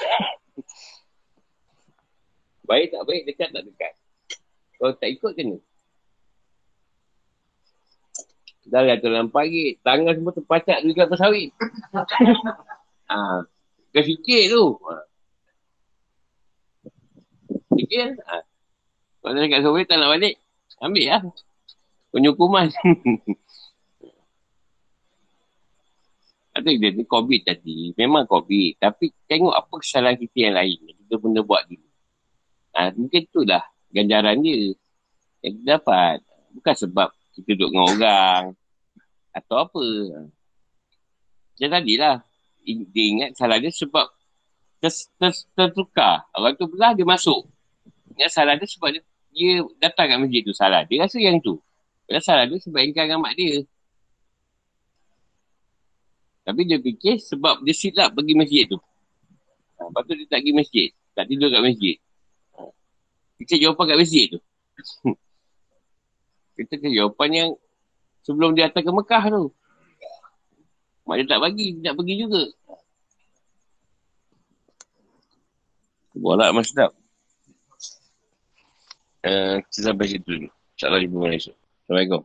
<laughs> baik tak baik, dekat tak dekat. Kalau tak ikut kena. Dah lah dalam pagi. Tangan semua terpacak di kelapa sawit. <laughs> ha. Kau fikir tu. Ha. Fikir. Ha. Kalau dah dekat sawit tak nak balik. Ambil lah. Penyukuman. <laughs> Ada dia ni COVID tadi. Memang COVID. Tapi tengok apa kesalahan kita yang lain. Kita benda buat dulu. Ha, mungkin tu lah ganjaran dia. Yang kita dapat. Bukan sebab kita duduk dengan orang. Atau apa. Macam tadi lah. Dia ingat salah dia sebab ter, ter, tertukar. Orang tu belah dia masuk. Ingat salah dia sebab dia, dia datang kat masjid tu salah. Dia rasa yang tu. Padahal salah dia sebab ingkar dengan mak dia. Tapi dia fikir sebab dia silap pergi masjid tu. Ha, lepas tu dia tak pergi masjid. Tak tidur kat masjid. Ha. Kita jawapan kat masjid tu. <laughs> Kita ke jawapan yang sebelum dia datang ke Mekah tu. Mak dia tak bagi, dia nak pergi juga. Bola masih tak. Uh, kita sampai situ dulu. InsyaAllah jumpa esok. Assalamualaikum.